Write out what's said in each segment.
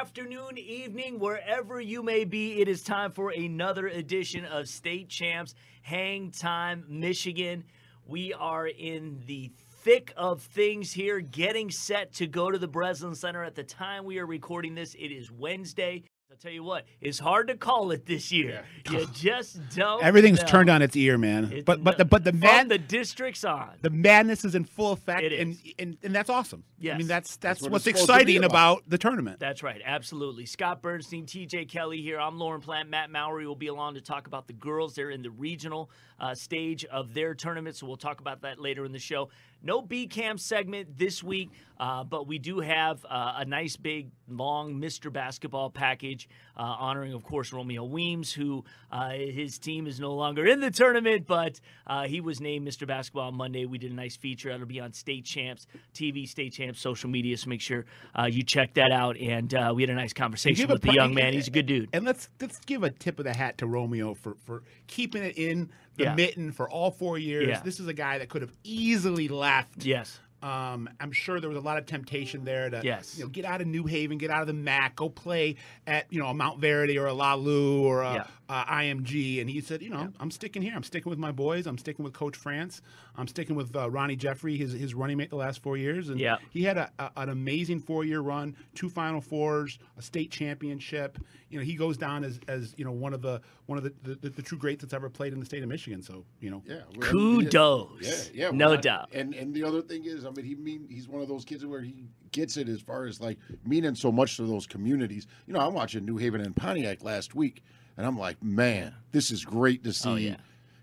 afternoon, evening, wherever you may be. It is time for another edition of State Champs Hang Time Michigan. We are in the thick of things here, getting set to go to the Breslin Center. At the time we are recording this, it is Wednesday. I'll tell you what, it's hard to call it this year. You just don't. Everything's know. turned on its ear, man. It- but but the but the man the district's on. the madness is in full effect, It and, is. and and that's awesome. I mean that's that's, what what's it's supposed to be exciting about. about the tournament. That's right, absolutely. Scott Bernstein, TJ Kelly here. I'm Lauren Plant. Matt Mowry will be along to talk about the girls. They're in the regional uh, stage of their tournament, so we'll talk about that later in the show. No B Camp segment this week, uh, but we do have uh, a nice big long Mr. Basketball package uh, honoring, of course, Romeo Weems, who uh, his team is no longer in the tournament, but uh, he was named Mr. Basketball on Monday. We did a nice feature. That'll be on State Champs TV, State Champs social media. So make sure uh, you check that out. And uh, we had a nice conversation with the young man. He's a good dude. And let's let's give a tip of the hat to Romeo for for keeping it in the Yeah. mitten for all four years. Yeah. This is a guy that could have easily left. Yes. Um, I'm sure there was a lot of temptation there to Yes. you know, get out of New Haven, get out of the MAC, go play at you know a Montverde or a La Lu or a, Yeah. A IMG. And he said, you know, I'm sticking here. I'm sticking with my boys. I'm sticking with Coach France. I'm sticking with uh, Ronnie Jeffrey, his his running mate the last four years. And Yeah. he had a, a, an amazing four year run, two Final Fours, a state championship. You know, he goes down as, as you know one of the one of the, the, the, true greats that's ever played in the state of Michigan. So you know, Yeah. Kudos. Yeah, yeah, No well, I- doubt. And and the other thing is, I mean, he mean he's one of those kids where he gets it as far as like meaning so much to those communities. You know, I'm watching New Haven and Pontiac last week, and I'm like, man, this is great to oh, see. Oh, yeah.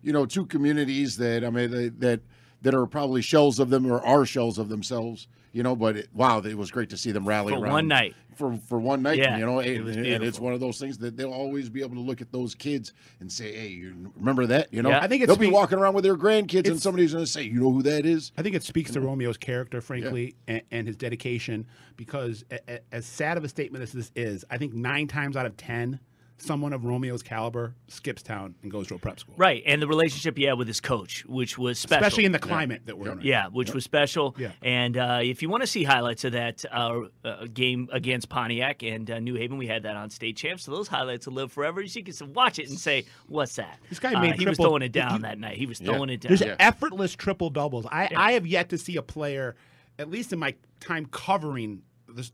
You know, two communities that I mean that that, that are probably shells of them or are shells of themselves. You know, but it, wow, it was great to see them rally For around one night. For for one night, Yeah, you know, it and, was and it's one of those things that they'll always be able to look at those kids and say, "Hey, you remember that?" You know, Yeah. I think it's they'll be walking around with their grandkids, and somebody's going to say, "You know who that is?" I think it speaks to Romeo's character, frankly, and, and his dedication. Because a, a- as sad of a statement as this is, I think nine times out of ten, someone of Romeo's caliber skips town and goes to a prep school, Right. And the relationship he had with his coach, which was special. especially in the climate that we're in. right Yeah, which was special. Yeah. And uh, if you want to see highlights of that uh, uh, game against Pontiac and uh, New Haven, we had that on State Champs. So those highlights will live forever. So you can watch it and say, "What's that?" This guy Uh, made he was throwing it down he- that night. He was Yeah. throwing it down. There's Yeah. effortless triple doubles. I, I have yet to see a player, at least in my time covering this,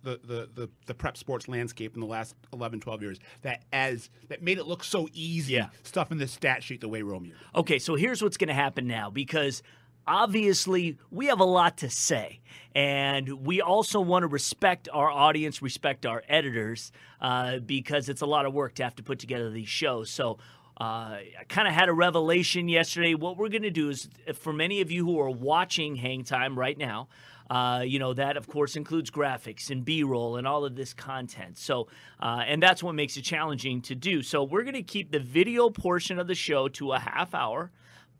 the, the, the, the prep sports landscape in the last 11, 12 years, that as that made it look so easy, Yeah. stuff in the stat sheet the way Romeo. did. Okay, so here's what's going to happen now because obviously we have a lot to say. And we also want to respect our audience, respect our editors, uh, because it's a lot of work to have to put together these shows. So uh, I kind of had a revelation yesterday. What we're going to do is, for many of you who are watching Hang Time right now, uh, you know that of course includes graphics and b-roll and all of this content. So uh, and that's what makes it challenging to do. So we're going to keep the video portion of the show to a half hour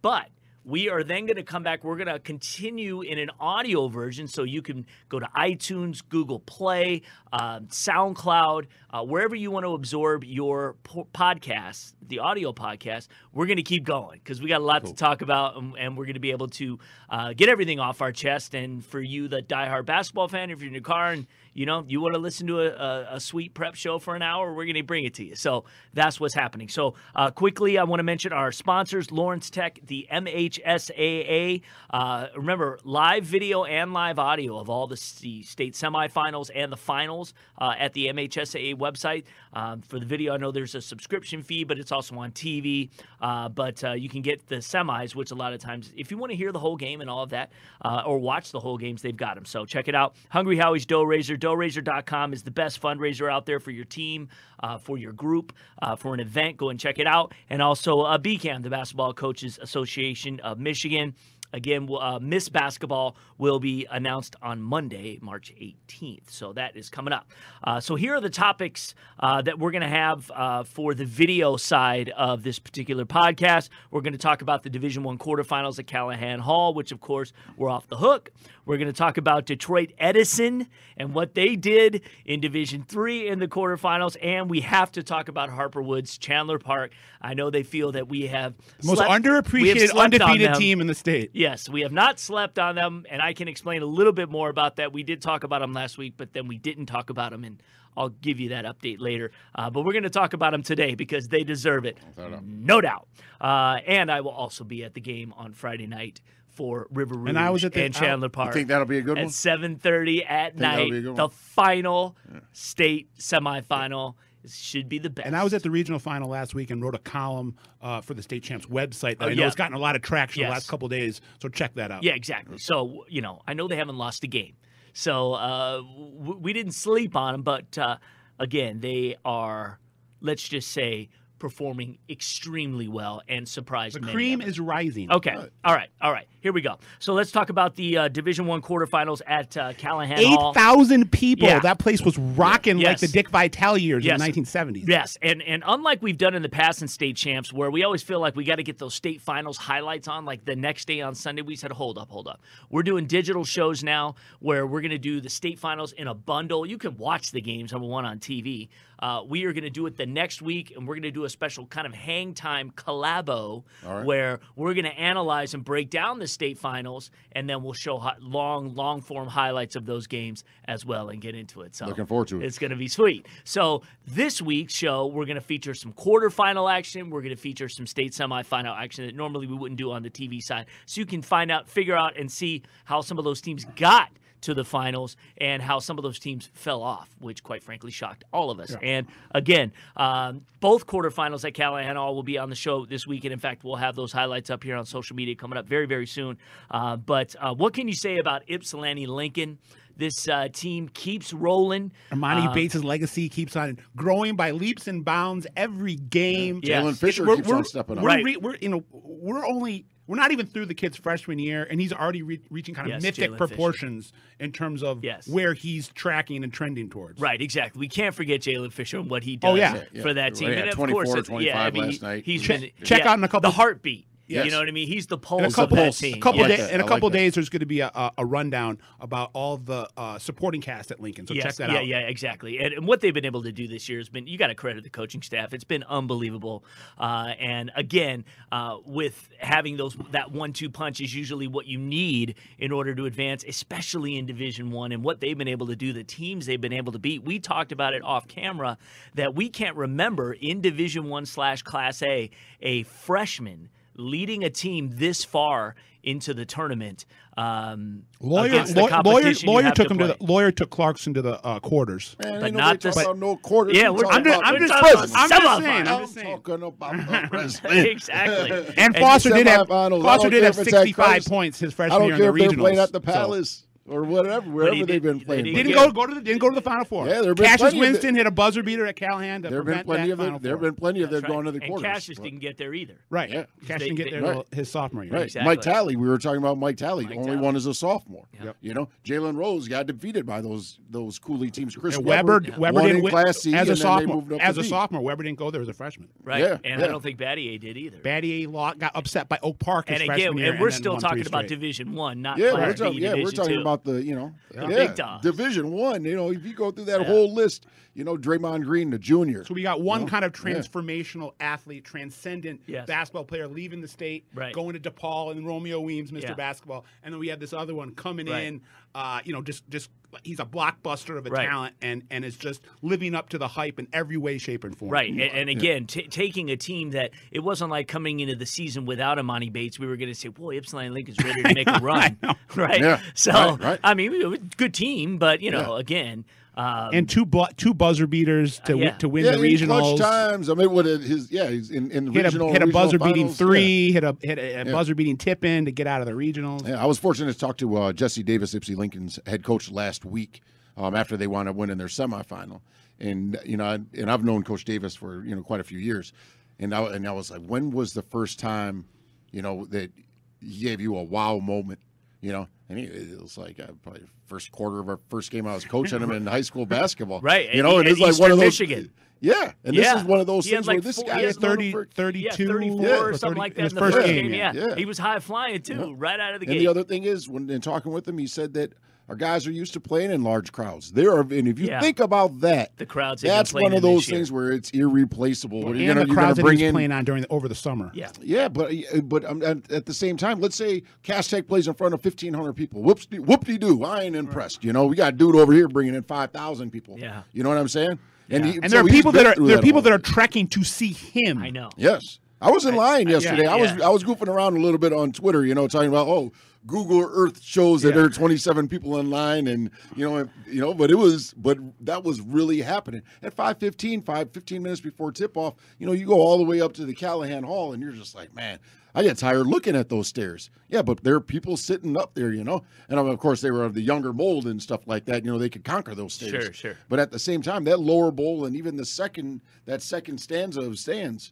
but we are then going to come back. We're going to continue in an audio version, so you can go to iTunes, Google Play, um, SoundCloud, uh, wherever you want to absorb your po- podcast, the audio podcast. We're going to keep going because we got a lot to talk about, and, and we're going to be able to uh, get everything off our chest. And for you, the diehard basketball fan, if you're in your car and you know you want to listen to a, a, a sweet prep show for an hour, we're going to bring it to you. So that's what's happening. So uh, quickly, I want to mention our sponsors: Lawrence Tech, the MHSAA. Uh, remember, live video and live audio of all the, state semifinals and the finals uh, at the MHSAA website. Um, for the video, I know there's a subscription fee, but it's also on TV. Uh, but uh, you can get the semis, which a lot of times, if you want to hear the whole game and all of that, uh, or watch the whole games, they've got them. So check it out. Hungry Howie's Dough Raiser. DoughRaiser.com is the best fundraiser out there for your team, uh, for your group, uh, for an event. Go and check it out. And also uh, BCAM, the Basketball Coaches Association of Michigan. Again, uh, Miss Basketball will be announced on Monday, March 18th. So that is coming up. Uh, so here are the topics uh, that we're going to have uh, for the video side of this particular podcast. We're going to talk about the Division One quarterfinals at Calihan Hall, which of course we're off the hook. We're going to talk about Detroit Edison and what they did in Division Three in the quarterfinals, and we have to talk about Harper Woods, Chandler Park. I know they feel that we have the Most slept- underappreciated, undefeated team in the state. Yes, we have not slept on them, and I can explain a little bit more about that. We did talk about them last week, but then we didn't talk about them, and I'll give you that update later. Uh, but we're going to talk about them today because they deserve it, no doubt. Uh, and I will also be at the game on Friday night for River Rouge And I was at the- and Chandler Park. You think that'll be a good one. at 7:30 at night. be a good The one? final state semifinal should be the best. And I was at the regional final last week and wrote a column uh, for the state champs website that Oh, I know yeah. has gotten a lot of traction Yes. the last couple days. So check that out. Yeah, exactly. So, you know, I know they haven't lost a game. So uh, w- we didn't sleep on them, but uh, again, they are, let's just say, performing extremely well and surprised The cream is rising. Okay. All right. All right. Here we go. So let's talk about the uh, Division One quarterfinals at uh, Calihan Eight Hall. thousand people. Yeah. That place was rocking like Yes. the Dick Vitale years Yes. in the 1970s. Yes, and and unlike we've done in the past in state champs, where we always feel like we got to get those state finals highlights on, like the next day on Sunday, we said, hold up, hold up. We're doing digital shows now, where we're going to do the state finals in a bundle. You can watch the games number one on TV. Uh, we are going to do it the next week, and we're going to do a special kind of hang time collabo, where we're going to analyze and break down the state finals, and then we'll show hi- long, long form highlights of those games as well, and get into it. So Looking forward to it. It's going to be sweet. So this week's show, we're going to feature some quarterfinal action. We're going to feature some state semifinal action that normally we wouldn't do on the TV side. So you can find out, figure out, and see how some of those teams got to the finals and how some of those teams fell off, which quite frankly shocked all of us. And again, um, both quarterfinals at Calihan Hall will be on the show this week. And in fact, we'll have those highlights up here on social media coming up very, very soon. Uh, but uh, what can you say about Ypsilanti Lincoln? This uh, team keeps rolling. Emoni Uh, Bates' legacy keeps on growing by leaps and bounds every game. Yeah. Jalen Fisher We're- keeps we're- on stepping up. We're, Right. we're you know we're only we're not even through the kid's freshman year, and he's already re- reaching kind of Yes, mythic Jalen Fisher. proportions in terms of Yes. where he's tracking and trending towards. Right, exactly. We can't forget Jalen Fisher and what he oh, does Oh, yeah. Yeah, for yeah. that team. Yeah, and of 24, course, it's, yeah, I mean, last night. he's Check- been check yeah, out in a couple- the heartbeat. Yes. You know what I mean? He's the In a pulse couple, of that team. a couple, Yeah. day, that. in a I like couple that. days, there's going to be a, a, a rundown about all the uh, supporting cast at Lincoln. So Yes, check that yeah, out. yeah, exactly. And, and what they've been able to do this year has been, you got to credit the coaching staff. It's been unbelievable. Uh, and again, uh, with having those that one-two punch is usually what you need in order to advance, especially in Division One. And what they've been able to do, the teams they've been able to beat. We talked about it off camera that we can't remember in Division One slash Class A a freshman leading a team this far into the tournament. Um, Loyer, against the law- Loyer, Loyer took to him to the Loyer took Clarkston to the uh, quarters. Man, But ain't not nobody the- talking about no quarters. Yeah, We we're- talking I'm just, about I'm the just, talking about I'm just saying. I'm I'm just saying. talking about wrestling. exactly. And And Foster did have Foster don't did care have if it's at 65 Christ. points his I freshman don't year care in if the they're playing at the So- Palace or whatever, wherever he they've been playing. did Didn't Again- go go to the didn't go to the final four. Yeah, there have been Cassius plenty of Winston hit a buzzer beater at Calihan to There have been plenty that of final there have been plenty of them right. going to the and quarters. Cassius but- didn't get there either. Right. Yeah. Cash They- didn't get there right. his sophomore year. Right. Exactly. Mike Talley, we were talking about Mike Talley, Mike only one as a sophomore. Yep. You know, Jalen Rose got defeated by those those Cooley teams. Chris And Webber, Weber, Webber won didn't in win Class C, as a then sophomore. As to a B. sophomore, Webber didn't go there as a freshman. Right. Yeah, and. I don't think Battier did either. Battier Law got upset by Oak Park his and freshman again, and we're still talking about. Division One, not Yeah, we're talking, yeah, we're Division two. About the you know The yeah, big dogs. Division One. You know, if you go through that Yeah. whole list, you know, Draymond Green, the junior. So we got one know? kind of Yeah. transformational athlete, transcendent Yes. basketball player leaving the state, Right. going to DePaul and Romeo Weems, Mr. Yeah. Basketball, and then we have this other one coming Right. in. Uh, you know, just just he's a blockbuster of a Right. talent, and and is just living up to the hype in every way, shape, and form. Right, and, and again, t- taking a team that it wasn't like coming into the season without Emoni Bates. We were going to say, "Boy, Ypsilanti Lincoln's ready to make a run," right? Yeah, So, right, right. I mean, it was a good team, but you know, Yeah. again, um, And two bu- two buzzer beaters to yeah. win, to win yeah, the in clutch regionals. times. I mean, what it- his yeah, he's in in the Hit regional a, hit a regional buzzer beating finals, yeah. three, hit a hit a, a Yeah. buzzer beating tip in to get out of the regionals. Yeah, I was fortunate to talk to uh, Jesse Davis, Ypsi Lincoln's head coach, last week um, after they wound up winning their semifinal. And you know, I, and I've known Coach Davis for you know quite a few years, and I and I was like, when was the first time, you know, that he gave you a wow moment, you know? And he, it was like uh, probably first quarter of our first game I was coaching him in high school basketball, Right, You know, E- and it's like one of those. Michigan. Yeah, and Yeah. this is one of those He things like where this four- guy had is had known 30, for- 32. yeah, thirty-four Yeah. or something 30 like that in the first first game, game. yeah. He was high flying too, right out of the game. And gate. the other thing is, when in talking with him, he said that Our guys are used to playing in large crowds. There are, and if you Yeah. think about that, The crowds that's one of in this those year. things where it's irreplaceable. What are you and gonna, the you're gonna crowds that he bring in? playing on during the, over the summer. Yeah. Yeah, but but um, at, at the same time, let's say Cass Tech plays in front of fifteen hundred people. Whoops, whoop de doo. I ain't impressed. You know, we got a dude over here bringing in five thousand people. Yeah. you know what I'm saying? And, he, And so there are people that are through there are people that are trekking to see him. I know. Yes. I was in line yesterday. I was yeah. I was goofing around a little bit on Twitter, you know, talking about oh Google Earth shows that Yeah. there are 27 people in line, and you know, you know, but it was, but that was really happening at 5:15, 5 15 minutes before tip off. You know, you go all the way up to the Calihan Hall, and you're just like, man, I get tired looking at those stairs. Yeah, but there are people sitting up there, you know, and of course they were of the younger mold and stuff like that. You know, they could conquer those stairs. Sure, sure. But at the same time, that lower bowl and even the second that second stanza of stands,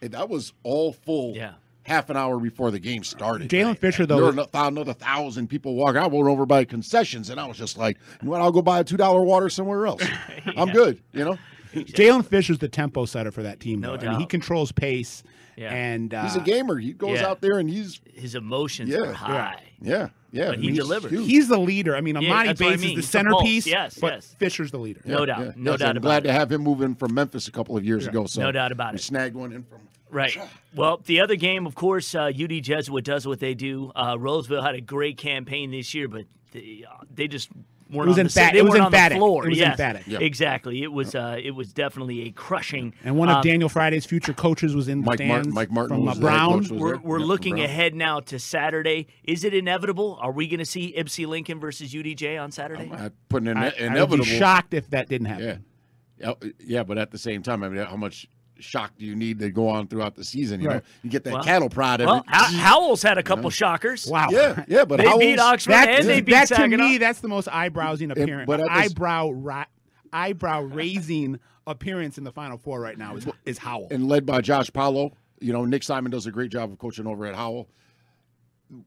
eh, that was all full. Yeah. Half an hour before the game started. Jalen Fisher, There though, were ano- another thousand people walking. I went over by concessions, and I was just like, "You know what? I'll go buy a two dollar water somewhere else. I'm good." You know, Jalen Fisher's the tempo setter for that team. No though. I mean, he controls pace, Yeah. and uh, he's a gamer. He goes yeah. out there and he's His emotions Yeah, are high. yeah, yeah. But he he's delivers. huge. he's the leader. I mean, Yeah, Emoni that's what I Bates mean. is the He's the centerpiece. Yes, but yes. Fisher's the leader. No doubt. Yeah, No yes, doubt I'm about glad it. to have him move in from Memphis a couple of years ago. So No doubt about we it. snagged one in from. Right. Well, the other game, of course, uh, UD Jesuit does what they do. Uh, Roseville had a great campaign this year, but they, uh, they just weren't It was on the, emphat- they it was weren't on the emphatic. floor. It was Yes, emphatic. Yeah. Exactly. It was uh, it was definitely a crushing. And one of um, Daniel Friday's future coaches was in the Mike Martin- stands Mike Martin from uh, was Brown. coach, We're, we're Yep, looking Brown. ahead now to Saturday. Is it inevitable? Are we going to see Ypsi Lincoln versus UDJ on Saturday? I put an I, I would be shocked if that didn't happen. yeah, yeah, but at the same time, I mean, how much shock do you need to go on throughout the season? You know, you get that Well- cattle prod. Every, well, Howell's had a couple shockers. Wow. yeah, yeah, but They Howell's- beat Oxford That, and they beat that to me, that's the most eyebrows-ing appearance, but at eyebrow ri- eyebrow raising appearance in the Final Four right now is is Howell. and led by Josh Paulo. You know, Nick Simon does a great job of coaching over at Howell.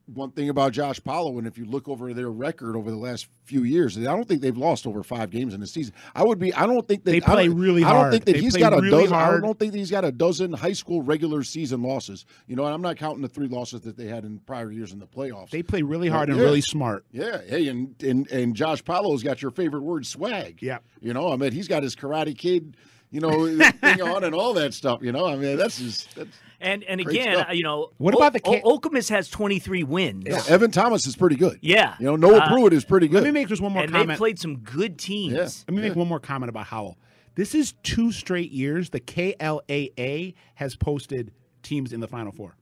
One thing about Josh Paulo, and if you look over their record over the last few years, I don't think they've lost over five games in the season. I would be. I don't think that They I play don't- really I don't hard. think that They he's got a really dozen. I don't think that he's got a dozen high school regular season losses. You know, and I'm not counting the three losses that they had in prior years in the playoffs. They play really hard and really smart. Yeah, hey, and and and Josh Paulo's got your favorite word, swag. Yeah. you know, I mean, he's got his Karate Kid, you know, thing on and all that stuff. You know, I mean, that's just that's. And and Great again, stuff. uh, you know, What O- about the ca- O- Okemos has 23 wins. Yeah, Evan Thomas is pretty good. Yeah. you know, Noah Uh, Pruitt is pretty good. Let me make just one more and they've played some good teams. Yeah. Let me make one more comment about Howell. This is two straight years the KLAA has posted teams in the Final Four.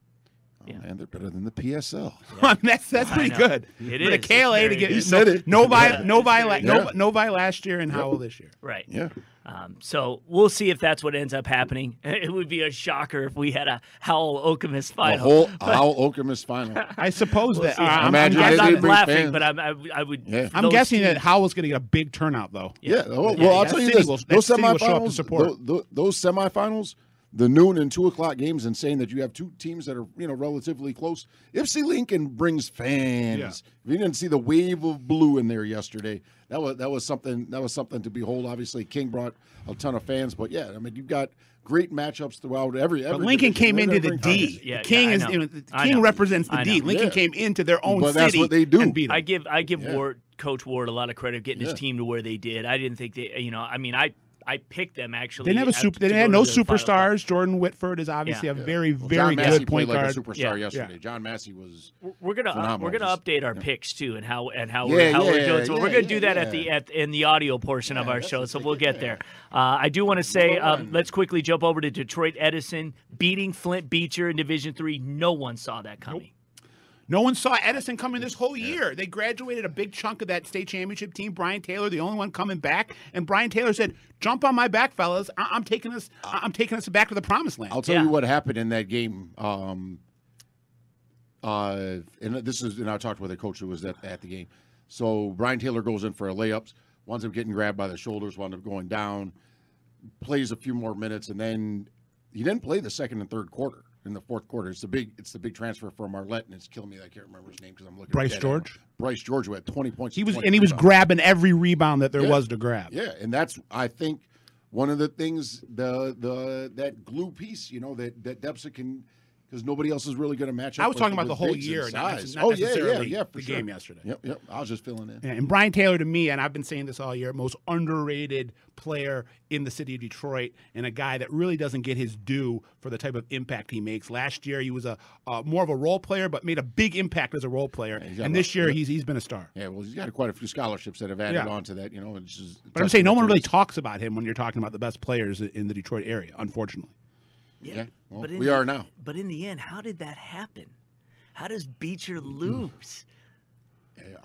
Oh, man, they're better than the PSL. that's that's pretty good. It For is. The KLA to get good. He said it. Novi, Yeah. Novi, It's la- very Novi, good. Last year and Howell this year. Right. Yeah, Um, so we'll see if that's what ends up happening. It would be a shocker if we had a Howell Okemos the final. whole Howell Okemos final. I suppose We'll that uh, I'm, I'm I'm they guessing, not laughing, fans. but I'm, I, I would. Yeah. I'm those guessing that Howell's going to get a big turnout though. Yeah, well, Yeah, well I'll tell you city this: will- that those city up to semifinals, support. tho- tho- those semifinals, the noon and two o'clock games, and saying that you have two teams that are you know relatively close. Ypsi Lincoln brings fans. Yeah. If you didn't see the wave of blue in there yesterday, that was that was something that was something to behold. Obviously, King brought a ton of fans, but yeah, I mean you've got great matchups throughout every. every But Lincoln division. came They're into the D. Yeah, King yeah, is you know, King know. represents the D. Lincoln Yeah. came into their own But city. that's what they do. And beat 'em. I give I give Yeah. Ward Coach Ward a lot of credit getting Yeah. his team to where they did. I didn't think they, you know, I mean, I I picked them actually. They didn't have a super. They had no the Final Four. superstars. Jordan Whitford is obviously Yeah. a very, Well, very John Massey good played point like guard. a superstar Yeah. yesterday. John Massey was. We're gonna uh, we're gonna update our yeah. picks too, and how and how Yeah, we're how we're doing. So we're gonna do yeah, that at the at in the audio portion of our show. So we'll get there. Uh, I do want to say, um, let's quickly jump over to Detroit Edison beating Flint Beecher in Division Three. No one saw that coming. No one saw Edison coming this whole year. They graduated a big chunk of that state championship team. Brian Taylor, the only one coming back, and Brian Taylor said, "Jump on my back, fellas. I- I'm taking us. I- I'm taking us back to the promised land." I'll tell Yeah. you what happened in that game. Um, uh, and this is, and I talked with a coach who was at, at the game. So Brian Taylor goes in for a layups, winds up getting grabbed by the shoulders, winds up going down, plays a few more minutes, and then he didn't play the second and third quarter. In the fourth quarter, it's the big, it's the big transfer from Marlette, and it's killing me. that I can't remember his name because I'm looking. Bryce at George? him. Bryce George, who had 20 points. he was, and he was rebounds. grabbing every rebound that there Yeah. was to grab. Yeah, and that's I think one of the things the the that glue piece, you know, that that Debsa can because nobody else is really going to match up. I was talking about the whole year, not, not oh necessarily yeah, yeah, for the sure. game yesterday. Yep, yep. I was just filling in. Yeah, and Brian Taylor to me, and I've been saying this all year, most underrated player in the city of Detroit, and a guy that really doesn't get his due for the type of impact he makes. Last year, he was a uh, more of a role player, but made a big impact as a role player. he's and this year, yeah. he's he's been a star. Yeah, well, he's got quite a few scholarships that have added Yeah. on to that. You know. But I'm saying no one really talks about him when you're talking about the best players in the Detroit area. Unfortunately, Yeah, well, but we the- are now. But in the end, how did that happen? How does Beecher lose?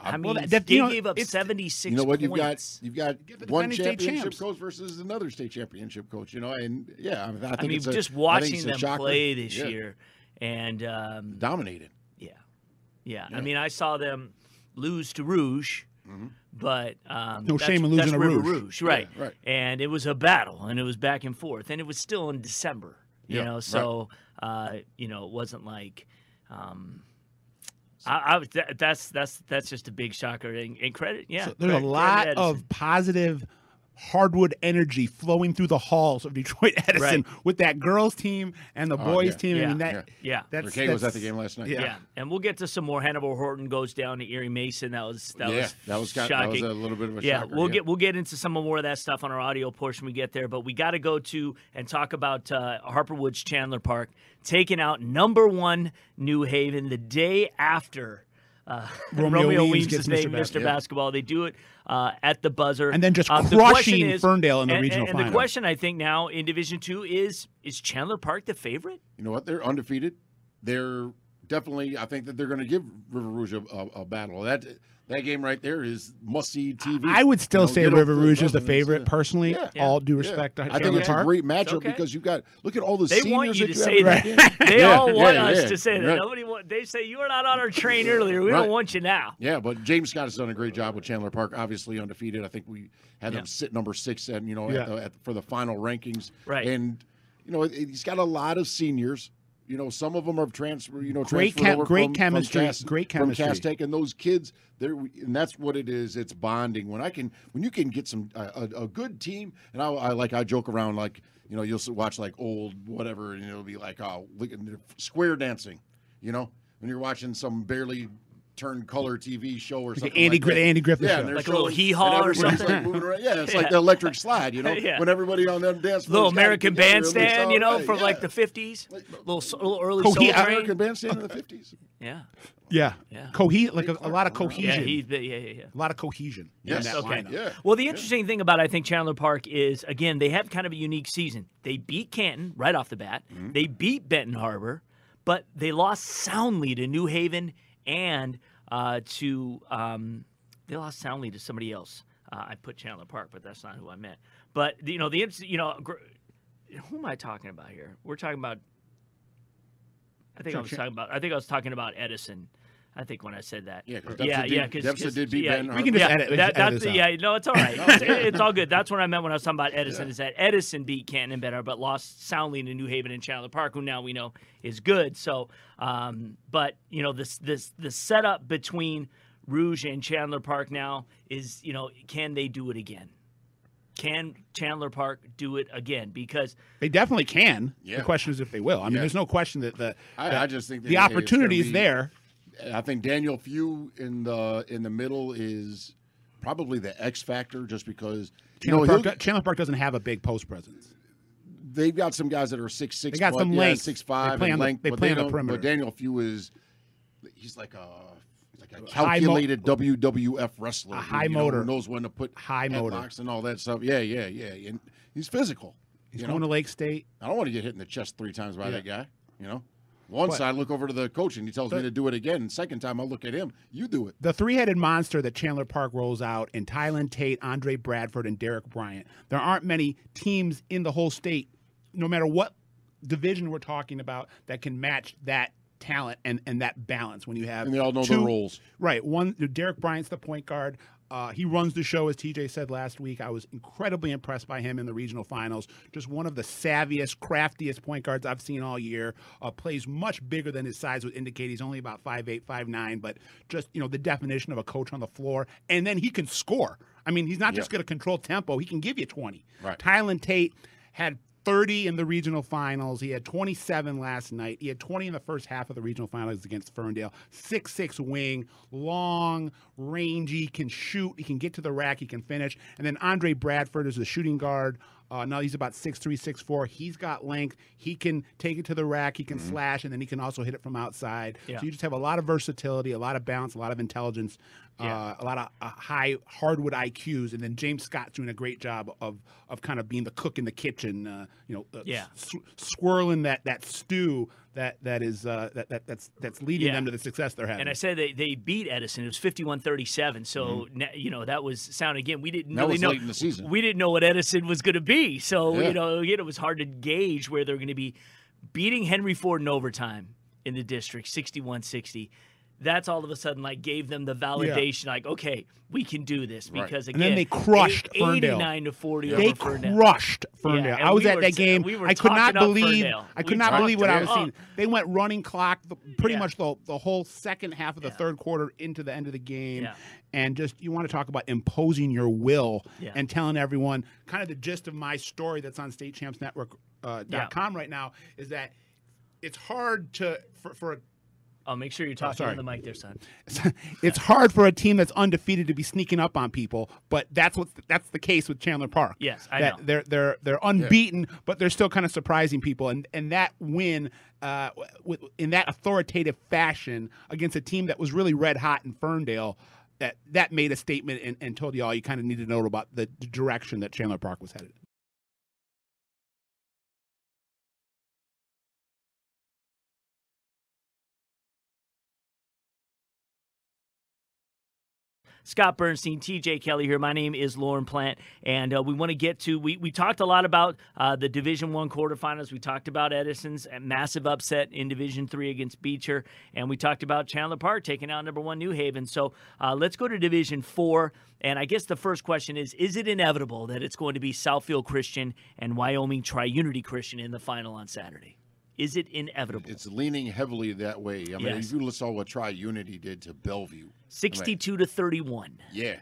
I mean, that- that- they you know, gave up 76 You know what? You've got you've got Get one championship coach versus another state championship coach. You know, and yeah, I, mean, I think I mean, it's a- just I watching it's a them shocker. play this Yeah. year, and um, dominated. yeah. yeah, I mean, I saw them lose to Rouge, but um, No that's- shame in losing that's to River Rouge. right? right. And it was a battle, and it was back and forth, and it was still in December. You Yeah, know, right. so uh, you know, it wasn't like. Um, I, I was- that, that's that's that's just a big shocker and, and credit. Yeah, So there's a lot of positive hardwood energy flowing through the halls of Detroit Edison Right. with that girls team and the boys yeah. team. I Yeah. mean that Yeah. yeah. that's, McKay was at the game last night. Yeah. Yeah, and we'll get to some more. Hannibal Horton goes down to Erie Mason. That was that yeah, was that was kind that was shocking. a little bit of a yeah, shocker. we'll get we'll get into some more of that stuff on our audio portion we get there. But we got to go to and talk about uh, Harper Woods Chandler Park taking out number one New Haven the day after. Uh, Romeo Romeo, Weems Weems is Mr. named Bas- Mr. yeah. Basketball. They do it uh, at the buzzer, And then just Um, the crushing is- Ferndale in the and- regional and, And the question I think now in Division Two is: Is Chandler Park the favorite? You know what? They're undefeated. They're definitely. I think that they're going to give River Rouge a, a, a battle. That that game right there is must see TV. I would still You know, say River Rouge is the favorite see- personally. Yeah. Yeah. All due Yeah. respect to I think Chandler it's a great matchup okay. because you've got look at all the They seniors want you that to you say have that. They Yeah, all want yeah, us yeah. to say that. Right. Nobody want. They say you were not on our train earlier. We Right. don't want you now. Yeah, but James Scott has done a great job with Chandler Park. Obviously undefeated. I think we had Yeah. them sit number six, and you know, Yeah. at the, at, for the final rankings. Right. And you know, he's got a lot of seniors. You know, some of them are transfer. You know, Great chem- great from, chemistry, From Cass, great from chemistry. Tech, and those kids, they're and that's what it is. It's bonding. When I can, when you can get some a, a, a good team, and I, I like I joke around like you know you'll watch like old whatever, and it'll be like oh look square dancing. You know, when you're watching some barely turned color TV show or something. Andy like Gri- that. Andy Griffith yeah, show. and Like a little hee-haw or something? Like moving around. Yeah, it's like the electric slide. You know, Yeah. when everybody on them dance Little American together, it looks Bandstand, you know, right. from Yeah. like the fifties. Little, s- little early Cohe- Soul Train. American Bandstand in the fifties. Yeah, Yeah, Yeah. Cohe- like a, a lot of Yeah, yeah, cohesion. he, yeah, yeah, yeah. a lot of cohesion. Yes. in that Okay. lineup. Yeah. Well, the interesting thing about I think Chandler Park is again they have kind of a unique season. They beat Canton right off the bat. Mm-hmm. They beat Benton Harbor, but they lost soundly to New Haven and uh, to um, they lost soundly to somebody else. Uh, I put Chandler Park, but that's not who I meant. But you know the you know gr- who am I talking about here? We're talking about. I think I was sure. talking about. I think I was talking about Edison. I think when I said that. Yeah, 'cause yeah, Dempsey yeah. 'cause- Dempsey 'cause- did beat yeah, Benton We can just yeah, edit- that, edit that's, this out. yeah, no, it's all right. It's, it's all good. That's what I meant when I was talking about Edison. Is that Edison beat Canton and Benton, but lost soundly to New Haven and Chandler Park, who now we know is good. So, um, but you know, this this the setup between Rouge and Chandler Park now is, you know, can they do it again? Can Chandler Park do it again? Because They definitely can. Yeah. The question is if they will. I mean, Yeah. there's no question that the I, that I just think that the opportunity is there. I think Daniel Few in the in the middle is probably the X factor, just because you know Chandler, Park, Chandler Park doesn't have a big post presence. they've got some guys that are six six. They got some yeah, length. six They five play and on the- length. they but play on the perimeter. But Daniel Few is he's like a like a High mo- calculated WWF wrestler. A who, high know, motor. who knows when to put High motor. and all that stuff. Yeah, yeah, yeah. And he's physical. He's going know? to Lake State. I don't want to get hit in the chest three times by Yeah. that guy. You know, once But- I look over to the coach and he tells me to do it again. And second time I look at him, you do it. The three-headed monster that Chandler Park rolls out in Tylen Tate, Andre Bradford, and Derek Bryant. There aren't many teams in the whole state, no matter what division we're talking about, that can match that talent and, and that balance when you have And they all know two, their roles. Right. One, Derek Bryant's the point guard. Uh, he runs the show, as TJ said last week. I was incredibly impressed by him in the regional finals. Just one of the savviest, craftiest point guards I've seen all year. Uh, plays much bigger than his size would indicate. He's only about 5'8", 5'9", but just you know the definition of a coach on the floor. And then he can score. I mean, he's not just going to control tempo. He can give you twenty. Right. Tylen Tate had 30 in the regional finals. He had 27 last night. He had 20 in the first half of the regional finals against Ferndale. Six six wing, long, rangy, can shoot. He can get to the rack. He can finish. And then Andre Bradford is the shooting guard. Uh, now he's about six three, six four. He's got length. He can take it to the rack. He can slash, and then he can also hit it from outside. Yeah. So you just have a lot of versatility, a lot of balance, a lot of intelligence, Yeah. uh, a lot of uh, high hardwood IQs, and then James Scott's doing a great job of of kind of being the cook in the kitchen. Uh, you know, uh, Yeah. s- swirling that that stew that that is uh, that, that that's that's leading Yeah. them to the success they're having. And I said they, they beat Edison. It was 51-37. So na- you know that was sound again. We didn't That really was know late in the season. We didn't know what Edison was going to be. So Yeah. you know again, it was hard to gauge where they're going to be. Beating Henry Ford in overtime in the district, 61-60. That's all of a sudden like gave them the validation, like okay, we can do this Right. because And again then they crushed eight- Ferndale. 89 to 40 they Ferndale. crushed Ferndale. Yeah, I was we at were that game. we were I could not believe. Ferndale. I could We not believe what I was it seeing. They went running clock the, pretty Yeah. much the, the whole second half of the Yeah. third quarter into the end of the game. Yeah. And just you want to talk about imposing your will Yeah. and telling everyone kind of the gist of my story that's on statechampsnetwork uh, Yeah. dot com right now is that it's hard to for, for a Oh, make sure you're talking sorry. on the mic there, son. it's hard for a team that's undefeated to be sneaking up on people, but that's what that's the case with Chandler Park. Yes, I that know. they're they're they're unbeaten, but they're still kind of surprising people, and and that win. Uh, w- in that authoritative fashion against a team that was really red hot in Ferndale, that that made a statement and, and told you all you kind of need to know about the direction that Chandler Park was headed. Scott Bernstein, TJ Kelly here. My name is Lauren Plant, and uh, we want to get to. We, we talked a lot about uh, the Division One quarterfinals. We talked about Edison's massive upset in Division Three against Beecher, and we talked about Chandler Park taking out number one New Haven. So uh, let's go to Division Four. And I guess the first question is: Is it inevitable that it's going to be Southfield Christian and Wyoming Triunity Christian in the final on Saturday? Is it inevitable? It's leaning heavily that way. I mean, Yes. if you listen to what Tri Unity did to Bellevue, Sixty-two to thirty-one, yeah,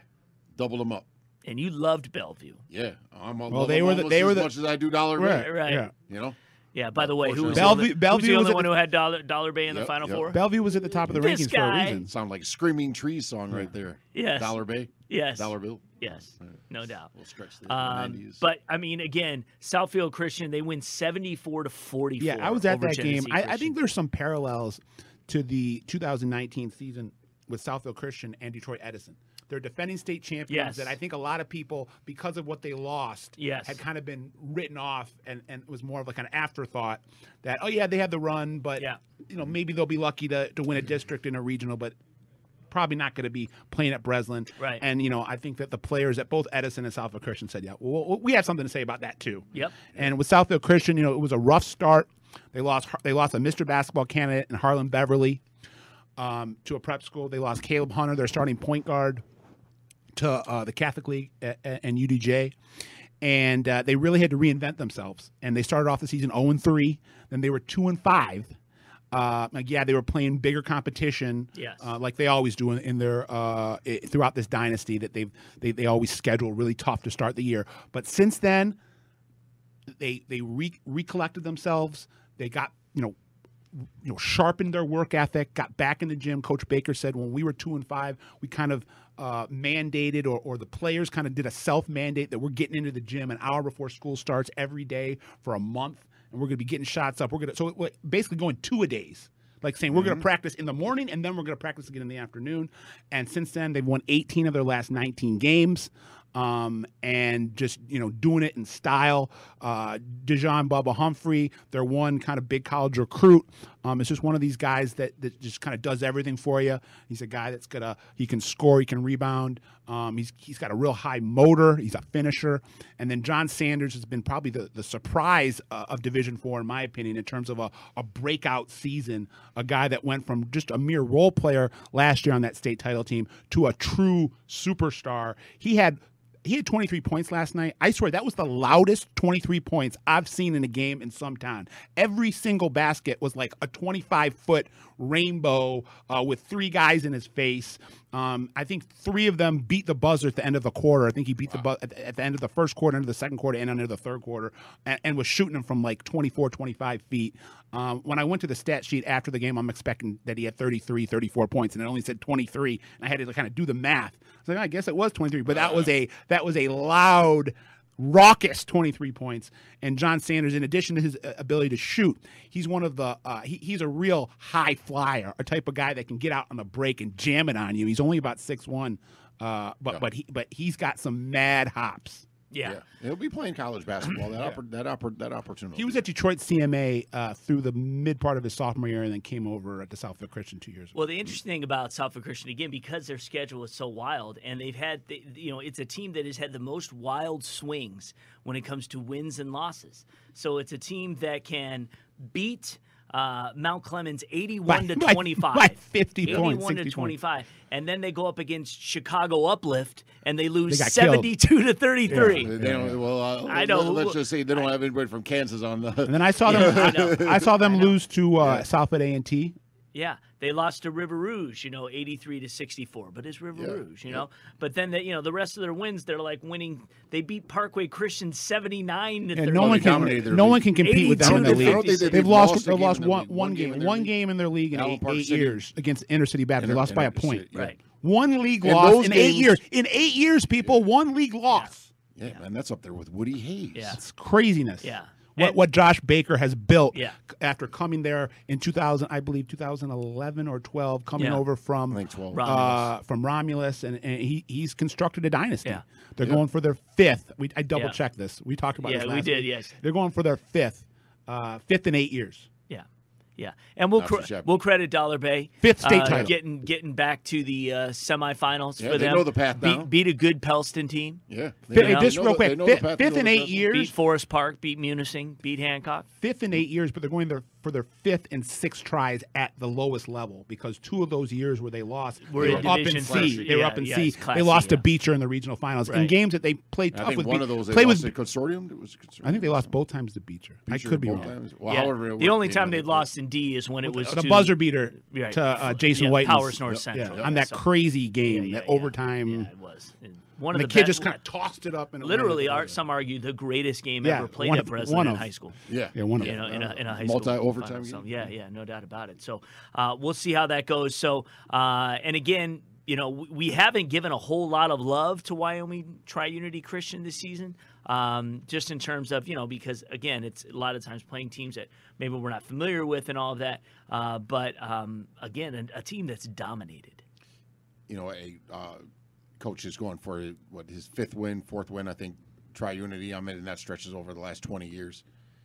double them up. and you loved Bellevue. Yeah, I'm Well, they were the- almost they as were the- much as I do Dollar Bay. Right. Yeah. You know, Yeah. By the way, who was Bellevue- the only, Bellevue who's the only at one the- who had Dollar Dollar Bay in the Final yep. Four? Bellevue was at the top of the This rankings for a reason. sound like a Screaming Trees song right there. Yes. Dollar Bay, yes. Dollar Bill. Yes. No doubt. We'll Um, 90s. but I mean, again, Southfield Christian they win seventy-four to forty-four. Yeah, I was at that game. I, I think there's some parallels to the 2019 season with Southfield Christian and Detroit Edison. They're defending state champions Yes. that I think a lot of people, because of what they lost, Yes. had kind of been written off, and, and it was more of like an afterthought that oh yeah they had the run, but Yeah. you know maybe they'll be lucky to to win a district in a regional, but probably not going to be playing at Breslin. Right. And you know I think that the players at both Edison and Southfield Christian said yeah well, we have something to say about that too. Yep. And with Southfield Christian, you know, it was a rough start. They lost they lost a Mr. Basketball candidate in Harlond Beverly um, to a prep school. They lost Caleb Hunter, their starting point guard, to uh, the Catholic League and UDJ. And uh, they really had to reinvent themselves. And they started off the season 0 and 3. Then they were 2 and 5. Uh, like, yeah, they were playing bigger competition, Yes. uh, like they always do in, in their uh, i- throughout this dynasty. That they've they, they always schedule really tough to start the year. But since then, they they re- recollected themselves. They got you know you know sharpened their work ethic. Got back in the gym. Coach Baker said when we were two and five, we kind of uh, mandated or or the players kind of did a self mandate that we're getting into the gym an hour before school starts every day for a month, and we're going to be getting shots up. We're going to so basically going two a days. Like saying we're going to practice in the morning and then we're going to practice again in the afternoon. And since then, they've won 18 of their last 19 games um, and just you know doing it in style. Uh, Dijon Bubba Humphrey, their one kind of big college recruit, um, is just one of these guys that, that just kind of does everything for you. He's a guy that's gonna he can score, he can rebound. Um, he's he's got a real high motor. He's a finisher. And then John Sanders has been probably the the surprise uh, of Division Four in my opinion in terms of a, a breakout season. A guy that went from just a mere role player last year on that state title team to a true superstar. He had he had 23 points last night. I swear that was the loudest 23 points I've seen in a game in some time. Every single basket was like a 25 foot rainbow uh, with three guys in his face. Um, I think three of them beat the buzzer at the end of the quarter. I think he beat the buzzer at, the- at the end of the first quarter, into the second quarter, and into the third quarter, and, and was shooting them from like 24, 25 feet. Um, when I went to the stat sheet after the game, I'm expecting that he had 33, 34 points, and it only said 23. And I had to kind of do the math. I was like, I guess it was 23, but that was a that was a loud raucous 23 points. And John Sanders, in addition to his uh, ability to shoot, he's one of the uh, he, he's a real high flyer, a type of guy that can get out on the break and jam it on you. He's only about six one, uh, but but he but he's got some mad hops. Yeah. Yeah, he'll be playing college basketball. That oppor- that oppor- that opportunity. He was at Detroit CMA uh, through the mid part of his sophomore year, and then came over at the Southfield Christian two years ago. Well, the interesting thing about Southfield Christian again, because their schedule is so wild, and they've had, they, you know, it's a team that has had the most wild swings when it comes to wins and losses. So it's a team that can beat uh, Mount Clemens eighty-one By- to by- twenty-five, by 50 points, eighty-one 60 to points. twenty-five, and then they go up against Chicago Uplift and they lose They got killed. seventy-two to thirty-three. They don't, well, uh, I know. Let's just say they don't have anybody from Kansas on the. and then I saw them. I. I, saw them I lose to uh, Southfield A and T. Yeah, they lost to River Rouge, you know, 83 to 64, but it's River Yeah, Rouge, you know. But then the, you know, the rest of their wins, they're like winning. They beat Parkway Christian 79 to Yeah, 30. no one can. No league. one can compete with them in the league. 56. They've, They've lost. lost They've lost one, league. one One game game. in their One league. game in their league in Allen eight, eight years against Inner City Baptist. They lost by a point. City, yeah. Right. One league And loss those in eight years. In eight years, people, one league loss. Yeah, man, that's up there with Woody Hayes. Yeah. It's craziness. Yeah. What And- what Josh Baker has built Yeah. after coming there in 2000, I believe 2011 or 12, coming Yeah. over from I think 12. Rom- uh, from Romulus, and, and he he's constructed a dynasty. Yeah. They're going for their fifth. We I double Yeah. checked this. We talked about Yeah, this we did, week. yes. They're going for their fifth, uh, fifth in eight years. Yeah. Yeah. And we'll Not cre- we'll credit Dollar Bay Fifth state uh, title. getting getting back to the uh, semifinals Yeah, for they them. know the path beat, now. beat a good Pellston team. Yeah. Fifth, know, just know real quick, the fifth, fifth in eight years. Beat Forest Park, beat Munising, beat Hancock. fifth in eight years, but they're going there for their fifth and sixth tries at the lowest level because two of those years where they lost, Were they were up in C. Three. They were up in yeah, C. it's They lost C, to. Beecher in the regional finals in games that they played I tough think with. one Be- of those they play lost with. consortium. It was consortium. I think they lost both times to Beecher. I could be wrong. Well, Yeah. however the only worked, time they know, lost in D is when it was The buzzer beater to uh, Jason White Powers North Central. on that crazy game, Yeah, yeah, that overtime. Yeah, it was. And One and of the, the, kid best- just kind of tossed it up and literally, the some argue the greatest game Yeah, ever played one at Breslin one in of- high school. Yeah. Yeah, one of You know, in a, in a high Multi- school overtime game. yeah, yeah, no doubt about it. So uh, we'll see how that goes. So, uh, and again, you know, we- we haven't given a whole lot of love to Wyoming Triunity Christian this season, um, just in terms of you know, because again, it's a lot of times playing teams that maybe we're not familiar with and all of that. Uh, but um, again, a, a team that's dominated. you know, a uh, coach is going for what his fifth win, fourth win, I think, tri-unity. I mean, and that stretches over the last twenty years.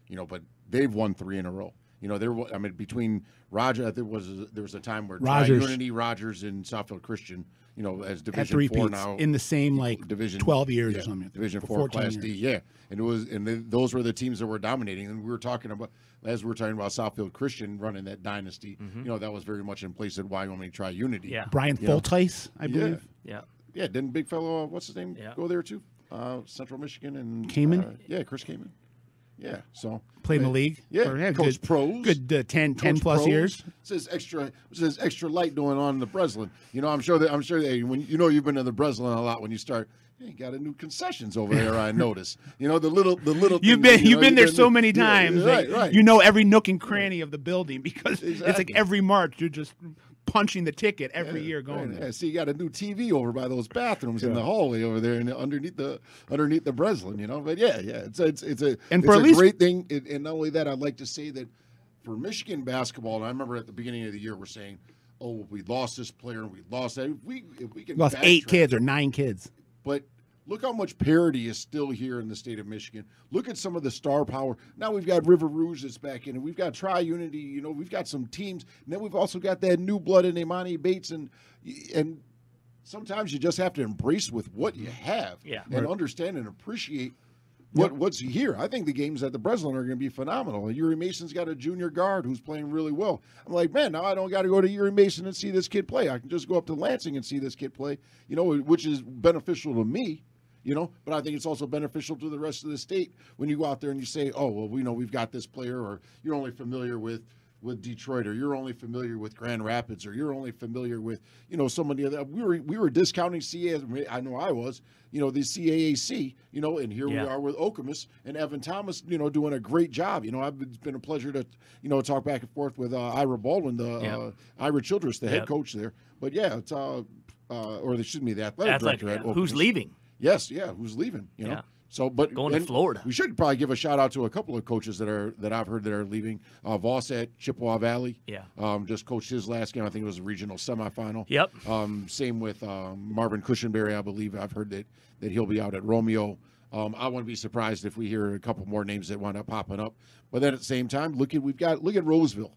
You know, but they've won three in a row. You know, there. wa- I mean, between Roger, there was there was a time where Rogers. tri-unity, Rogers, and Southfield Christian. You know, as Division three four now in the same like division 12 years yeah, or something. Division four, Class years. D, yeah. And it was, and th those were the teams that were dominating. And we were talking about as we were talking about Southfield Christian running that dynasty. Mm-hmm. You know, that was very much in place at Wyoming Tri Unity. Yeah. Brian Yeah. Fultice, I believe. Yeah. Yeah, didn't big fellow, uh, what's his name, Yeah. go there too? Uh, Central Michigan and Kaman. uh, yeah, Chris Kaman. Yeah, so Played in the league. Yeah, Or, yeah, coach good, pros. Good uh, 10, 10 plus pros. years. Says extra says extra light going on in the Breslin. You know, I'm sure that I'm sure that when you know you've been in the Breslin a lot when you start. Hey, you got a new concessions over there. I notice. You know the little the little. You've things, been you you've know, been there so yeah, many yeah, times. right, right. You know every nook and cranny of the building because it's like every March you're just punching the ticket every year going Right, there. Yeah, see, you got a new TV over by those bathrooms in the hallway over there, and underneath the underneath the Breslin, you know. But yeah, yeah, it's it's it's a And it's for a least- great thing. And, and not only that, I'd like to say that for Michigan basketball, and I remember at the beginning of the year we're saying, "Oh, we lost this player, and we lost that." If we if we can Lost eight kids or nine kids. but look how much parity is still here in the state of Michigan. Look at some of the star power. Now we've got River Rouge that's back in, and we've got Tri Unity. You know, we've got some teams, and then we've also got that new blood in Emoni Bates, and and sometimes you just have to embrace with what you have, Yeah. and understand and appreciate. What, what's here? I think the games at the Breslin are going to be phenomenal. Erie Mason's got a junior guard who's playing really well. I'm like, man, now I don't got to go to Erie Mason and see this kid play. I can just go up to Lansing and see this kid play. You know, which is beneficial to me you know. But I think it's also beneficial to the rest of the state when you go out there and you say, "Oh, well, we know we've got this player," or you're only familiar with with Detroit, or you're only familiar with Grand Rapids, or you're only familiar with you know so many other. We were we were discounting CA. I know I was, you know, the CAAC, you know, and here Yeah. we are with Okemos and Evan Thomas, you know, doing a great job. You know, I've it's been a pleasure to you know talk back and forth with uh, Ira Baldwin, the uh, Ira Childress, the head coach there. But yeah, it's uh, uh or excuse me, the athletic, Athletic, director yeah. who's leaving? Yes, yeah, who's leaving? You know. Yeah. So, but Going to Florida. We should probably give a shout out to a couple of coaches that are that I've heard that are leaving. Uh, Voss at Chippewa Valley. Yeah. Um, just coached his last game. I think it was a regional semifinal. Yep. Um, same with um, Marvin Cushionberry. I believe I've heard that that he'll be out at Romeo. Um, I wouldn't be surprised if we hear a couple more names that wind up popping up. But then at the same time, look at we've got look at Roseville.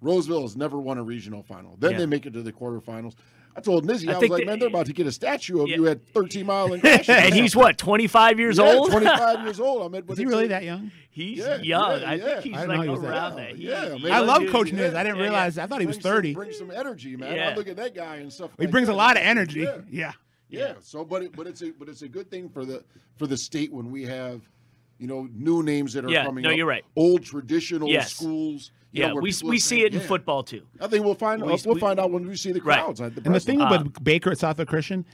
Roseville has never won a regional final. Then Yeah. they make it to the quarterfinals. I told Nizzy, I I, was like, they- man, they're about to get a statue of Yeah. you at 13 Mile and Gratiot. and he's what, 25 years yeah, old? 25 years old. I mean, but Is he really a- that young? He's Yeah, young. yeah, I think he's I like know he was that around young. that. He- Yeah, he- man. I love dude, Coach yeah. Niz. I didn't Yeah, yeah. realize. I thought he was Bring some- 30. Bring some energy, man. Yeah. I look at that guy and stuff. He like brings a lot of energy. Yeah. Yeah. Yeah. So, but it, but it's a but it's a good thing for the for the state when we have, you know, new names that are Yeah, coming. no, up, you're right. Old traditional Yes. schools. You know, Yeah, where we, we see saying, it in yeah. football too. I think we'll find We- we'll we- find out when we see the crowds. at the And the Breslin. thing Uh, about Baker at Southfield Christian,